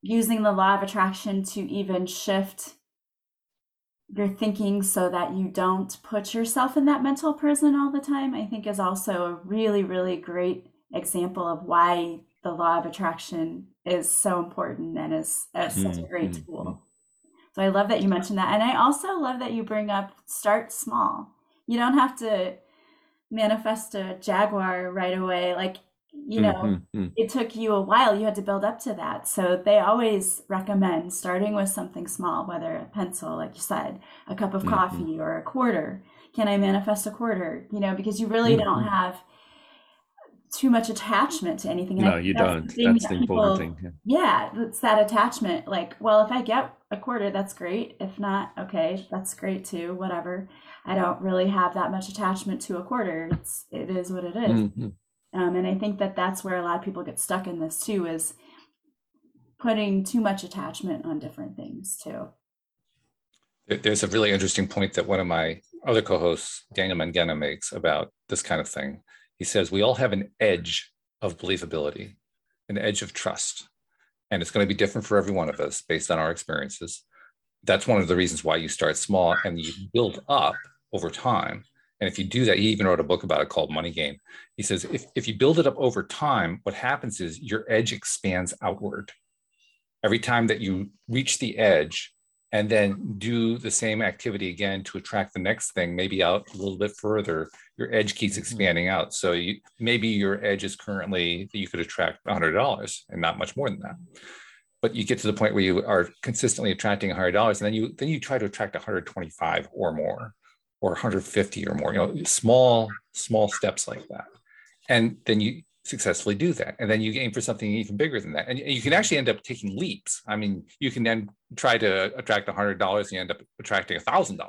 using the law of attraction to even shift your thinking so that you don't put yourself in that mental prison all the time, I think is also a really, really great example of why the law of attraction is so important and is, is such a mm-hmm, great mm-hmm. tool. So I love that you mentioned that. And I also love that you bring up start small. You don't have to manifest a Jaguar right away. Like you know mm-hmm, mm-hmm. it took you a while you had to build up to that so they always recommend starting with something small whether a pencil like you said a cup of mm-hmm. coffee or a quarter can i manifest a quarter you know because you really don't mm-hmm. have too much attachment to anything no you don't the that's that the people, important thing yeah. yeah it's that attachment like well if i get a quarter that's great if not okay that's great too whatever i don't really have that much attachment to a quarter it's it is what it is. Um, and I think that that's where a lot of people get stuck in this too is putting too much attachment on different things too. There's a really interesting point that one of my other co-hosts, Daniel Mangena, makes about this kind of thing. He says we all have an edge of believability, an edge of trust, and it's going to be different for every one of us based on our experiences. That's one of the reasons why you start small and you build up over time And if you do that, he even wrote a book about it called Money Game. He says if, if you build it up over time, what happens is your edge expands outward. Every time that you reach the edge and then do the same activity again to attract the next thing, maybe out a little bit further, your edge keeps mm-hmm. expanding out. So you maybe your edge is currently that you could attract $100 and not much more than that but you get to the point where you are consistently attracting $100 and then you then you try to attract 125 or more or 150 or more you know small small steps like that. And then you successfully do that. And then you aim for something even bigger than that. And you can actually end up taking leaps. I mean you can then try to attract $100 and you end up attracting $1000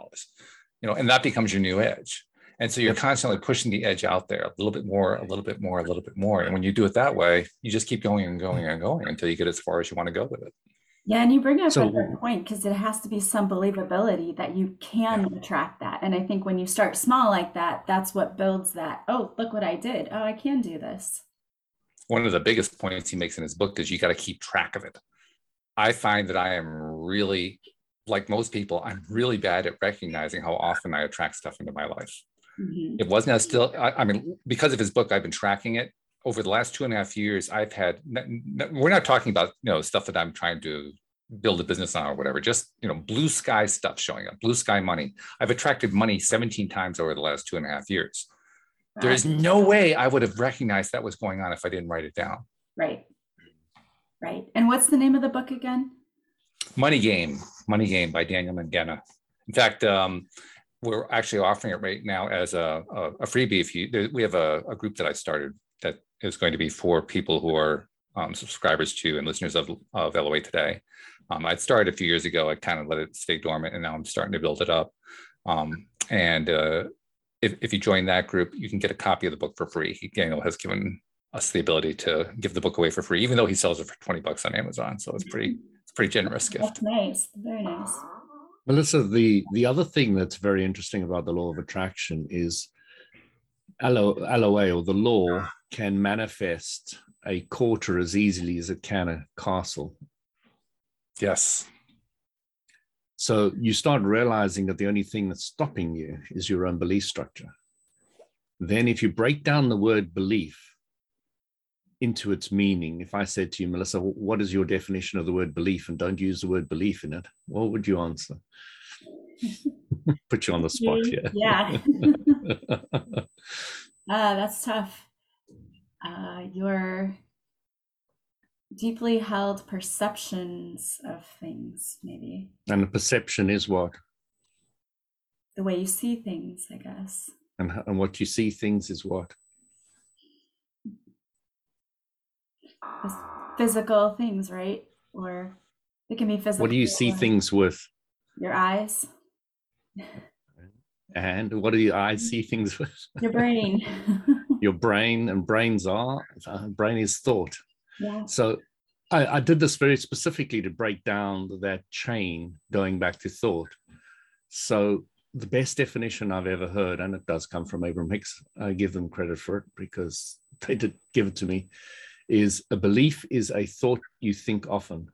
you know and that becomes your new edge. And so you're constantly pushing the edge out there a little bit more, a little bit more, a little bit more. And when you do it that way, you just keep going and going and going until you get as far as you want to go with it. Yeah, and you bring up so, a good point because it has to be some believability that you can attract that. And I think when you start small like that, that's what builds that. Oh, look what I did. Oh, I can do this. One of the biggest points he makes in his book is you got to keep track of it. I find that I am really, like most people, I'm really bad at recognizing how often I attract stuff into my life. Mm-hmm. It wasn't as still, I, I, mean, because of his book, I've been tracking it over the last two and a half years. I've had, we're not talking about, you know, stuff that I'm trying to build a business on or whatever, just, you know, blue sky stuff showing up, blue sky money. I've attracted money 17 times over the last two and a half years. There is no way I would have recognized that was going on if I didn't write it down. Right. Right. And what's the name of the book again? Money Game, Money Game by Daniel Mangena. In fact, um, we're actually offering it right now as a, a, a freebie. If you, we have a, a, group that I started is going to be for people who are um, subscribers to and listeners of, of LOA today. Um, I started a few years ago. I kind of let it stay dormant, and now I'm starting to build it up. Um, and uh, if, if you join that group, you can get a copy of the book for free. Daniel has given us the ability to give the book away for free, even though he sells it for 20 bucks on Amazon. So it's pretty, it's pretty generous gift. That's nice. Very nice. Melissa, the, the other thing that's very interesting about the law of attraction is LOA or the law can manifest a quarter as easily as it can a castle. Yes. So you start realizing that the only thing that's stopping you is your own belief structure. Then, if you break down the word belief into its meaning, if I said to you, Melissa, what is your definition of the word belief and don't use the word belief in it, what would you answer? Put you on the spot, yeah. Yeah. uh, that's tough. Uh, your deeply held perceptions of things, maybe. And the perception is what? The way you see things, I guess. And, and what you see things is what? physical things, right? Or it can be physical. What do you see things with? Your eyes. And what do your eyes see things with? Your brain. your brain and brains are uh, brain is thought. Yeah. So I, I, did this very specifically to break down that chain going back to thought. So the best definition I've ever heard, and it does come from Abraham Hicks, I give them credit for it because they did give it to me, is a belief is a thought you think often.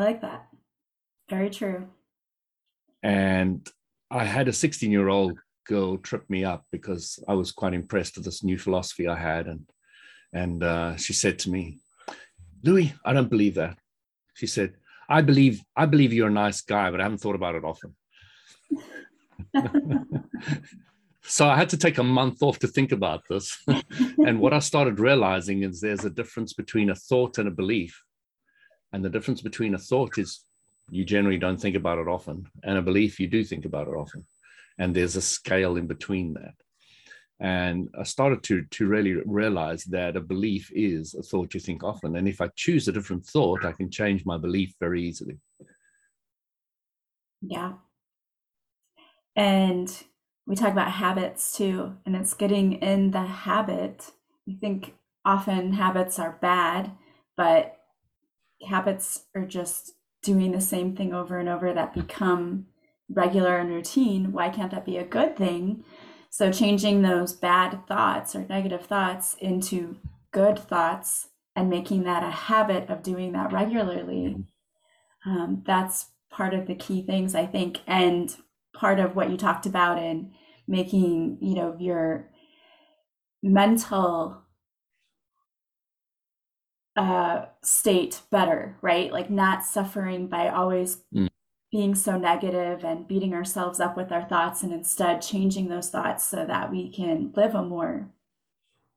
I like that. Very true. And I had a 16 year old girl trip me up because I was quite impressed with this new philosophy I had. And, and uh, she said to me, Louis, I don't believe that. She said, I believe, I believe you're a nice guy, but I haven't thought about it often. so I had to take a month off to think about this. and what I started realizing is there's a difference between a thought and a belief. And the difference between a thought is you generally don't think about it often, and a belief you do think about it often. And there's a scale in between that. And I started to, to really realize that a belief is a thought you think often. And if I choose a different thought, I can change my belief very easily. Yeah. And we talk about habits too, and it's getting in the habit. We think often habits are bad, but habits are just doing the same thing over and over that become regular and routine, why can't that be a good thing? So, changing those bad thoughts or negative thoughts into good thoughts and making that a habit of doing that regularly, um, that's part of the key things I think, and part of what you talked about in making you know your mental uh, state better, right? Like not suffering by always mm. being so negative and beating ourselves up with our thoughts, and instead changing those thoughts so that we can live a more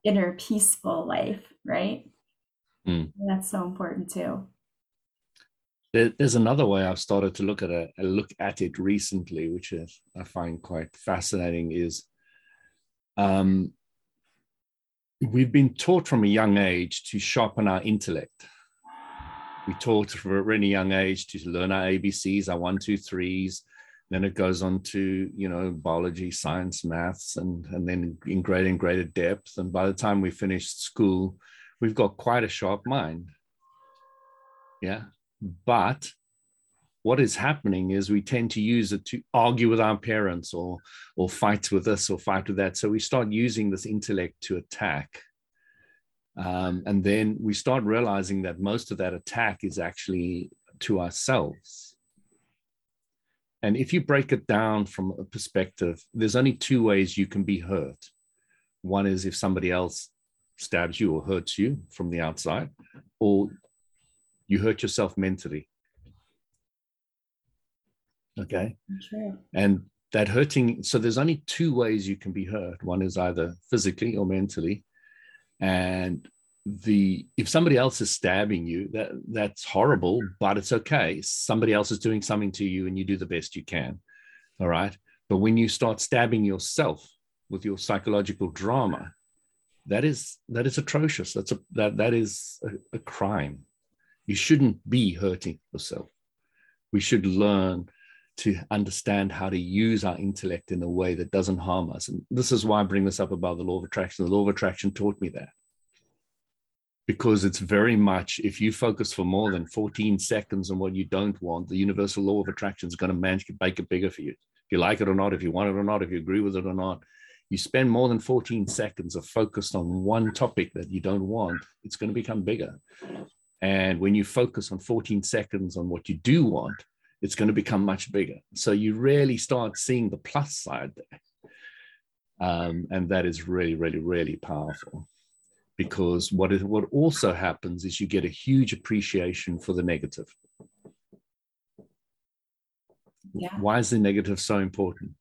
inner peaceful life, right? Mm. That's so important too. there's another way I've started to look at it, look at it recently, which is, I find quite fascinating. Is um, we've been taught from a young age to sharpen our intellect. We taught from a really young age to learn our ABCs, our one, two, threes. Then it goes on to, you know, biology, science, maths, and, and then in greater and greater depth. And by the time we finish school, we've got quite a sharp mind. Yeah. But what is happening is we tend to use it to argue with our parents or or fight with this or fight with that. So we start using this intellect to attack. Um, and then we start realizing that most of that attack is actually to ourselves. And if you break it down from a perspective there's only two ways you can be hurt. One is if somebody else stabs you or hurts you from the outside or you hurt yourself mentally Okay. True. And that hurting, so there's only two ways you can be hurt. One is either physically or mentally. And the if somebody else is stabbing you, that that's horrible, but it's okay. Somebody else is doing something to you and you do the best you can. All right. But when you start stabbing yourself with your psychological drama, that is that is atrocious. That's a that that is a, a crime. You shouldn't be hurting yourself. We should learn to understand how to use our intellect in a way that doesn't harm us. And this is why I bring this up about the law of attraction. The law of attraction taught me that. Because it's very much, if you focus for more than 14 seconds on what you don't want, the universal law of attraction is going to manage to make it bigger for you. If you like it or not, if you want it or not, if you agree with it or not, you spend more than 14 seconds of focused on one topic that you don't want, it's going to become bigger. And when you focus on 14 seconds on what you do want, it's going to become much bigger. So you really start seeing the plus side there. Um, and that is really, really, really powerful because what, is, what also happens is you get a huge appreciation for the negative. Yeah. Why is the negative so important?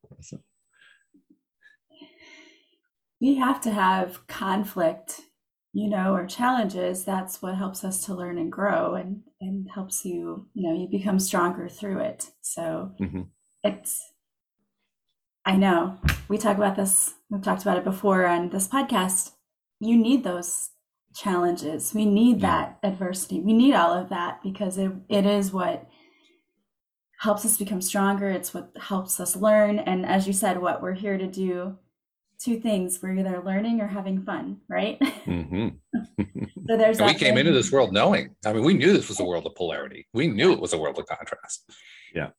We have to have conflict you know, or challenges, that's what helps us to learn and grow and, and helps you, you know, you become stronger through it. So mm-hmm. it's, I know we talk about this, we've talked about it before on this podcast. You need those challenges. We need yeah. that adversity. We need all of that because it, it is what helps us become stronger. It's what helps us learn. And as you said, what we're here to do two things we're either learning or having fun right? Mm-hmm. so there's we came thing. into this world knowing. I mean we knew this was a world of polarity. We knew it was a world of contrast. Yeah.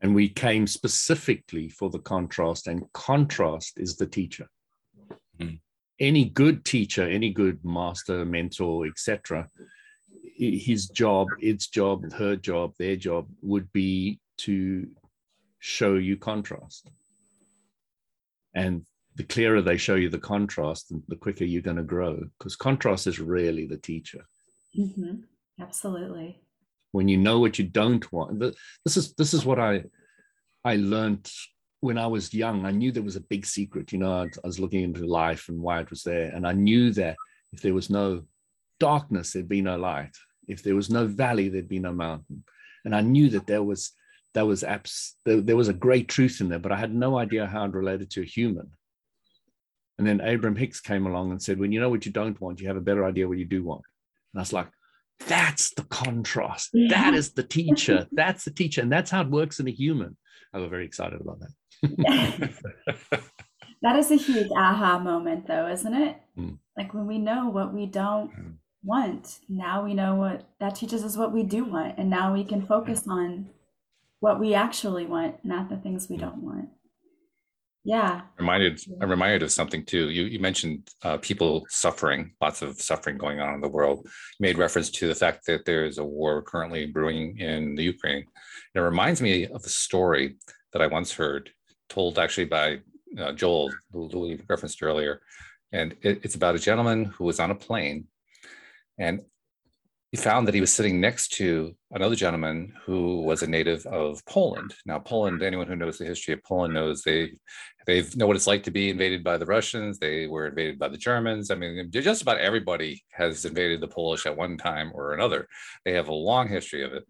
And we came specifically for the contrast and contrast is the teacher. Mm-hmm. any good teacher any good master mentor etc his job its job her job their job would be to show you contrast. And the clearer they show you the contrast, the quicker you're going to grow. Because contrast is really the teacher. Mm-hmm. Absolutely. When you know what you don't want, this is this is what I I learned when I was young. I knew there was a big secret. You know, I, I was looking into life and why it was there, and I knew that if there was no darkness, there'd be no light. If there was no valley, there'd be no mountain. And I knew that there was there was abs- there, there was a great truth in there, but I had no idea how it related to a human. And then Abraham Hicks came along and said, when you know what you don't want, you have a better idea what you do want. And I was like, that's the contrast. Yeah. That is the teacher. That's the teacher. And that's how it works in a human. I was very excited about that. that is a huge aha moment, though, isn't it? Mm. Like when we know what we don't mm. want, now we know what that teaches us what we do want. And now we can focus on what we actually want, not the things we hmm. don't want. Yeah. Reminded, I'm reminded of something too. You you mentioned uh, people suffering, lots of suffering going on in the world. You made reference to the fact that there is a war currently brewing in the Ukraine. And it reminds me of a story that I once heard, told actually by uh, Joel, who Louis referenced earlier. And it, it's about a gentleman who was on a plane and found that he was sitting next to another gentleman who was a native of Poland. Now, Poland, anyone who knows the history of Poland knows they they know what it's like to be invaded by the Russians. They were invaded by the Germans. I mean, just about everybody has invaded the Polish at one time or another. They have a long history of it.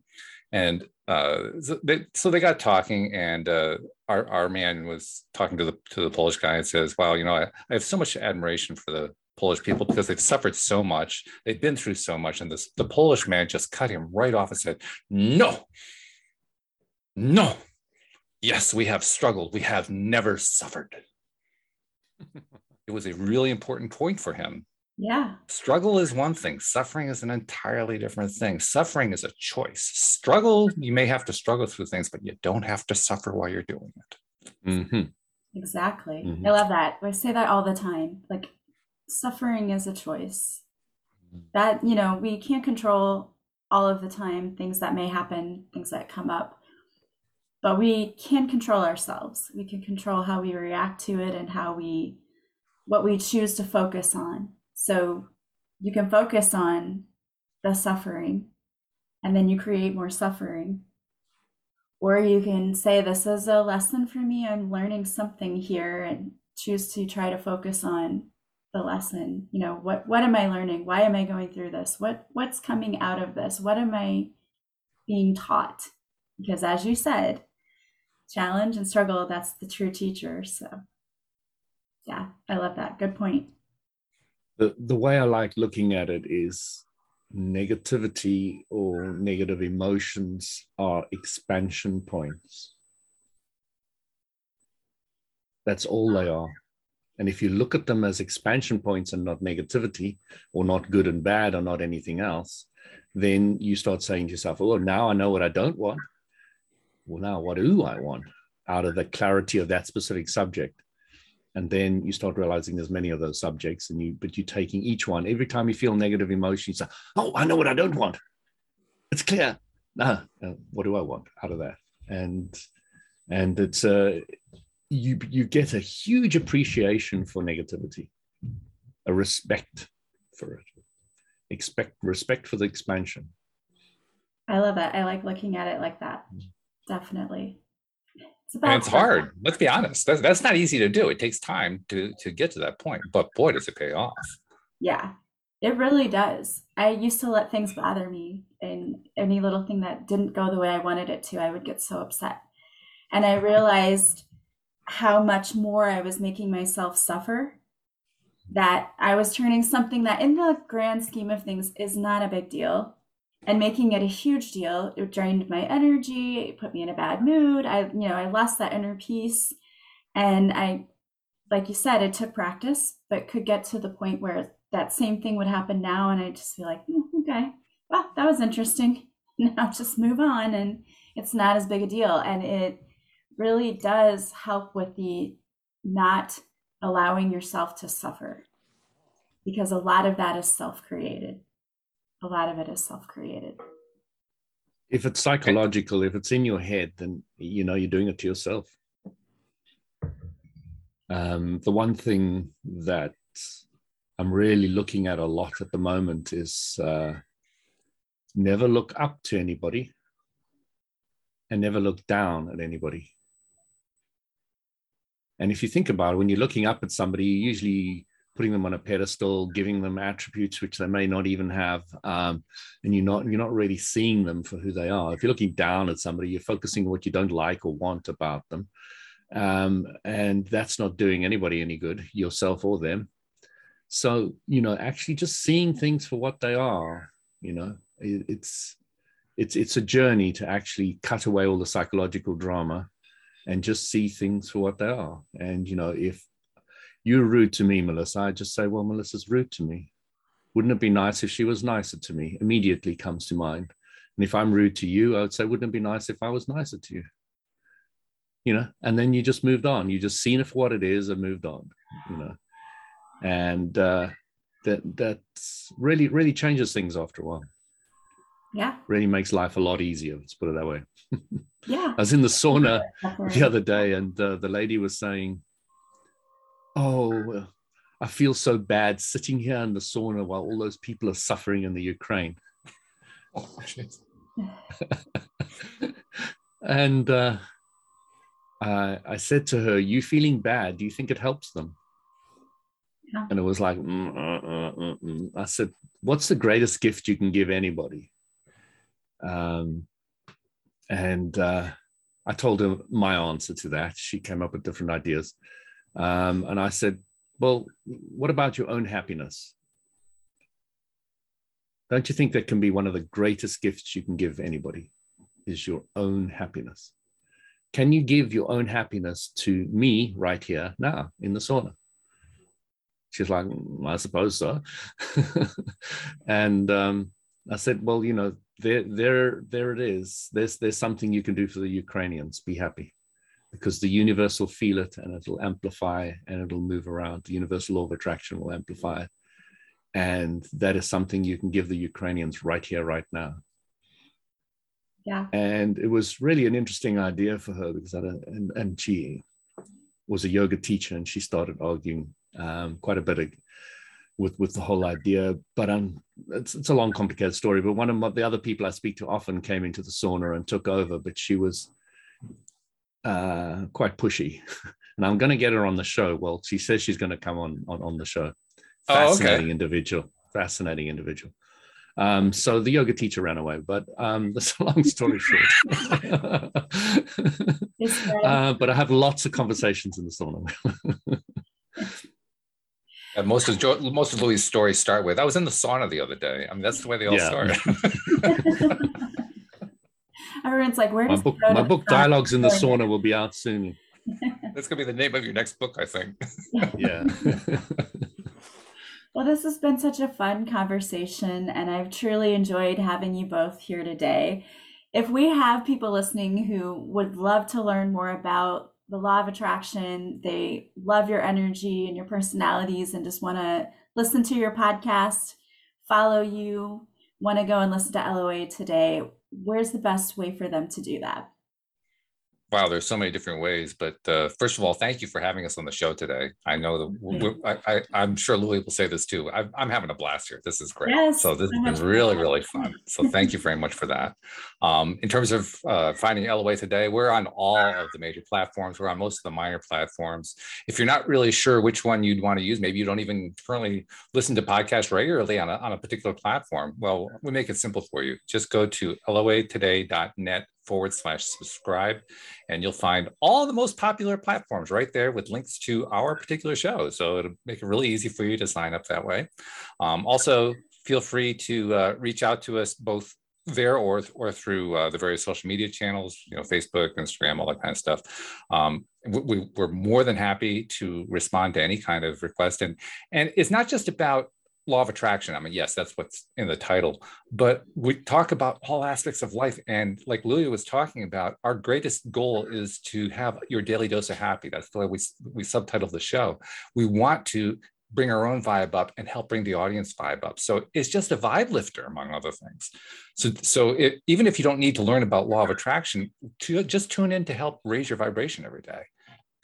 And uh, so, they, so they got talking, and uh, our, our man was talking to the to the Polish guy and says, "Wow, you know, I, I have so much admiration for the Polish people because they've suffered so much, they've been through so much, and this the Polish man just cut him right off and said, "No, no, yes, we have struggled, we have never suffered." it was a really important point for him. Yeah. Struggle is one thing, suffering is an entirely different thing. Suffering is a choice. Struggle, you may have to struggle through things, but you don't have to suffer while you're doing it. Mm-hmm. Exactly. Mm-hmm. I love that. I say that all the time. Like suffering is a choice. Mm-hmm. That, you know, we can't control all of the time things that may happen, things that come up. But we can control ourselves. We can control how we react to it and how we what we choose to focus on. So you can focus on the suffering and then you create more suffering. Or you can say, This is a lesson for me. I'm learning something here and choose to try to focus on the lesson you know what what am i learning? Why am i going through this? What what's coming out of this? What am i being taught? Because as you said challenge and struggle that's the true teacher so yeah i love that. Good point. The the way i like looking at it is negativity or negative emotions are expansion points. That's all they are and if you look at them as expansion points and not negativity or not good and bad or not anything else, then you start saying to yourself, oh, now I know what I don't want. Well, now what do I want out of the clarity of that specific subject? And then you start realizing there's many of those subjects, and you but you're taking each one. Every time you feel negative emotion, you say, Oh, I know what I don't want. It's clear. Now, uh, what do I want out of that? And and it's uh you you get a huge appreciation for negativity, a respect for it, expect respect for the expansion. I love that. I like looking at it like that. Mm. Definitely. It's about and it's hard. Let's be honest. That's that's not easy to do. It takes time to to get to that point. But boy, does it pay off. Yeah, it really does. I used to let things bother me, and any little thing that didn't go the way I wanted it to, I would get so upset. And I realized how much more I was making myself suffer. That I was turning something that, in the grand scheme of things, is not a big deal and making it a huge deal. It drained my energy, it put me in a bad mood. I, you know, I lost that inner peace. And I, like you said, it took practice, but could get to the point where that same thing would happen now. And I just feel like, mm, okay, well, that was interesting. Now just move on. And it's not as big a deal. And it, really does help with the not allowing yourself to suffer because a lot of that is self created. A lot of it is self created. If it's psychological, if it's in your head, then you know you're doing it to yourself. Um, the one thing that I'm really looking at a lot at the moment is uh, never look up to anybody and never look down at anybody. And if you think about it, when you're looking up at somebody, you're usually putting them on a pedestal, giving them attributes which they may not even have, um, and you're not you're not really seeing them for who they are. If you're looking down at somebody, you're focusing on what you don't like or want about them, um, and that's not doing anybody any good, yourself or them. So you know, actually, just seeing things for what they are, you know, it, it's it's it's a journey to actually cut away all the psychological drama and just see things for what they are. And, you know, if you're rude to me, Melissa, I just say, well, Melissa's rude to me. Wouldn't it be nice if she was nicer to me? Immediately comes to mind. And if I'm rude to you, I would say, wouldn't it be nice if I was nicer to you? you know, and then you just moved on. You just seen it for what it is and moved on, you know, and uh, that that really really changes things after a while. Yeah, really makes life a lot easier. Let's put it that way. Yeah, I was in the sauna the other day, and uh, the lady was saying, "Oh." I feel so bad sitting here in the sauna while all those people are suffering in the Ukraine. Oh, and uh, uh, I said to her, "You feeling bad? Do you think it helps them?" Yeah. And it was like, mm, uh, uh, uh mm. I said, "What's the greatest gift you can give anybody?" Um, and uh, I told her my answer to that. She came up with different ideas, um, and I said, "Well, what about your own happiness?" Don't you think that can be one of the greatest gifts you can give anybody? Is your own happiness. Can you give your own happiness to me right here now in the sauna? She's like, mm, I suppose so. and um, I said, well, you know, there, there, there it is. There's, there's something you can do for the Ukrainians. Be happy, because the universe will feel it, and it'll amplify, and it'll move around. The universal law of attraction will amplify it, and that is something you can give the Ukrainians right here, right now. Yeah. And it was really an interesting idea for her because, I, and, and she was a yoga teacher and she started arguing um, quite a bit with with the whole idea. But um, it's, it's a long, complicated story. But one of my, the other people I speak to often came into the sauna and took over, but she was uh, quite pushy. and I'm going to get her on the show. Well, she says she's going to come on on, on the show. Fascinating oh, okay. individual. Fascinating individual. Um, so the yoga teacher ran away, but um, that's a long story short. uh, but I have lots of conversations in the sauna. Yeah, most of jo- most of Louis' stories start with, "I was in the sauna the other day." I mean, that's the way they all yeah. start. Everyone's like, "Where my book, my book dialogues in the sauna will be out soon." That's gonna be the name of your next book, I think. yeah. Well, this has been such a fun conversation, and I've truly enjoyed having you both here today. If we have people listening who would love to learn more about the law of attraction, they love your energy and your personalities, and just want to listen to your podcast, follow you, want to go and listen to LOA today, where's the best way for them to do that? Wow, there's so many different ways. But uh, first of all, thank you for having us on the show today. I know that I, I, am sure Louis will say this too. I, am having a blast here. This is great. Yes, so this has been really, really fun. So thank you very much for that. Um, in terms of uh, finding LOA today, we're on all of the major platforms. We're on most of the minor platforms. If you're not really sure which one you'd want to use, maybe you don't even currently listen to podcasts regularly on a, on a particular platform. Well, we make it simple for you. Just go to loatoday.net forward slash subscribe. And you'll find all the most popular platforms right there with links to our particular show. So it'll make it really easy for you to sign up that way. Um, also, feel free to uh, reach out to us both there or or through uh, the various social media channels, you know, Facebook, Instagram, all that kind of stuff. Um, we, we're more than happy to respond to any kind of request, and and it's not just about law of attraction. I mean, yes, that's what's in the title, but we talk about all aspects of life. And like Louis was talking about, our greatest goal is to have your daily dose of happy. That's the way we, we subtitle the show. We want to bring our own vibe up and help bring the audience vibe up. So it's just a vibe lifter, among other things. So, so it, even if you don't need to learn about law of attraction, to just tune in to help raise your vibration every day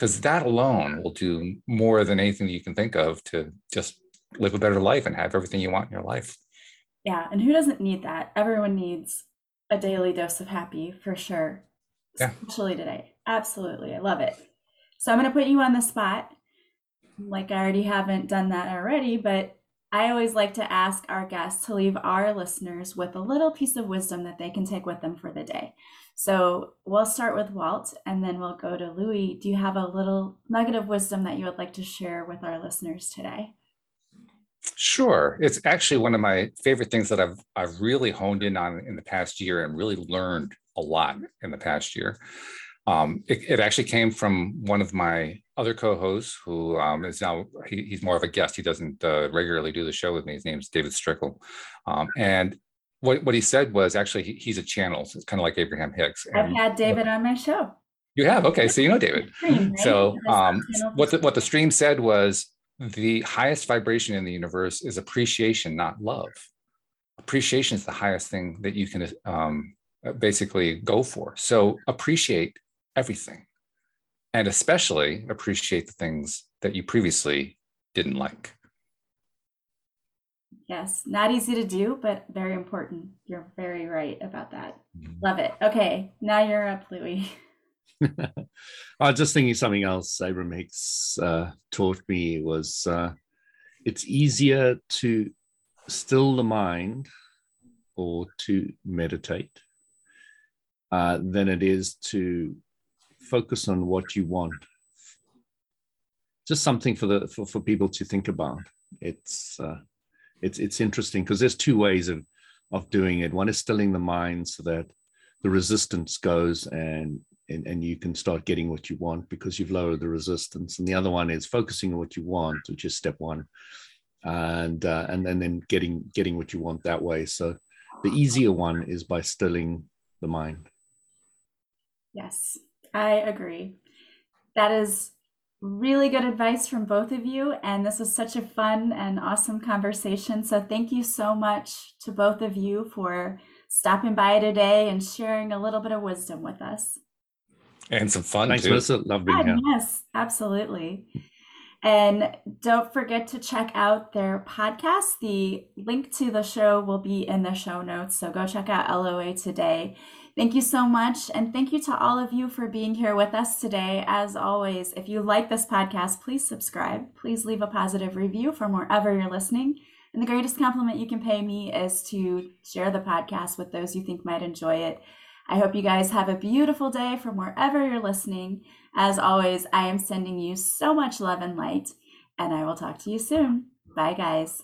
because that alone will do more than anything you can think of to just live a better life and have everything you want in your life. Yeah. And who doesn't need that? Everyone needs a daily dose of happy for sure. Yeah. Especially today. Absolutely. I love it. So I'm going to put you on the spot. Like I already haven't done that already, but I always like to ask our guests to leave our listeners with a little piece of wisdom that they can take with them for the day. So we'll start with Walt and then we'll go to Louis. Do you have a little nugget of wisdom that you would like to share with our listeners today? Sure. It's actually one of my favorite things that I've I've really honed in on in the past year and really learned a lot in the past year. Um, it, it, actually came from one of my other co-hosts who um, is now he, he's more of a guest. He doesn't uh, regularly do the show with me. His name's David Strickel, um, and what what he said was actually he, he's a channel. So it's kind of like Abraham Hicks. And, I've had David on my show. You have okay, so you know David. So um, what the, what the stream said was the highest vibration in the universe is appreciation, not love. Appreciation is the highest thing that you can um, basically go for. So appreciate everything, and especially appreciate the things that you previously didn't like. Yes, not easy to do, but very important. You're very right about that. Mhm. Love it. Okay, now you're up, Louis. I was just thinking something else Abraham Hicks uh, taught me was uh, it's easier to still the mind or to meditate uh, than it is to focus on what you want. Just something for the for, for people to think about. It's uh, it's it's interesting because there's two ways of of doing it. One is stilling the mind so that the resistance goes and and, and you can start getting what you want because you've lowered the resistance. And the other one is focusing on what you want, which is step one, and uh, and and then getting getting what you want that way. So the easier one is by stilling the mind. Yes, I agree. That is really good advice from both of you. And this was such a fun and awesome conversation. So thank you so much to both of you for stopping by today and sharing a little bit of wisdom with us. And some fun Thanks, too. Melissa. Love being Yeah, here. yes, absolutely. And don't forget to check out their podcast. The link to the show will be in the show notes. So go check out LOA today. Thank you so much. And thank you to all of you for being here with us today. As always, if you like this podcast, please subscribe. Please leave a positive review from wherever you're listening. And the greatest compliment you can pay me is to share the podcast with those you think might enjoy it. I hope you guys have a beautiful day from wherever you're listening. As always, I am sending you so much love and light, and I will talk to you soon. Bye, guys.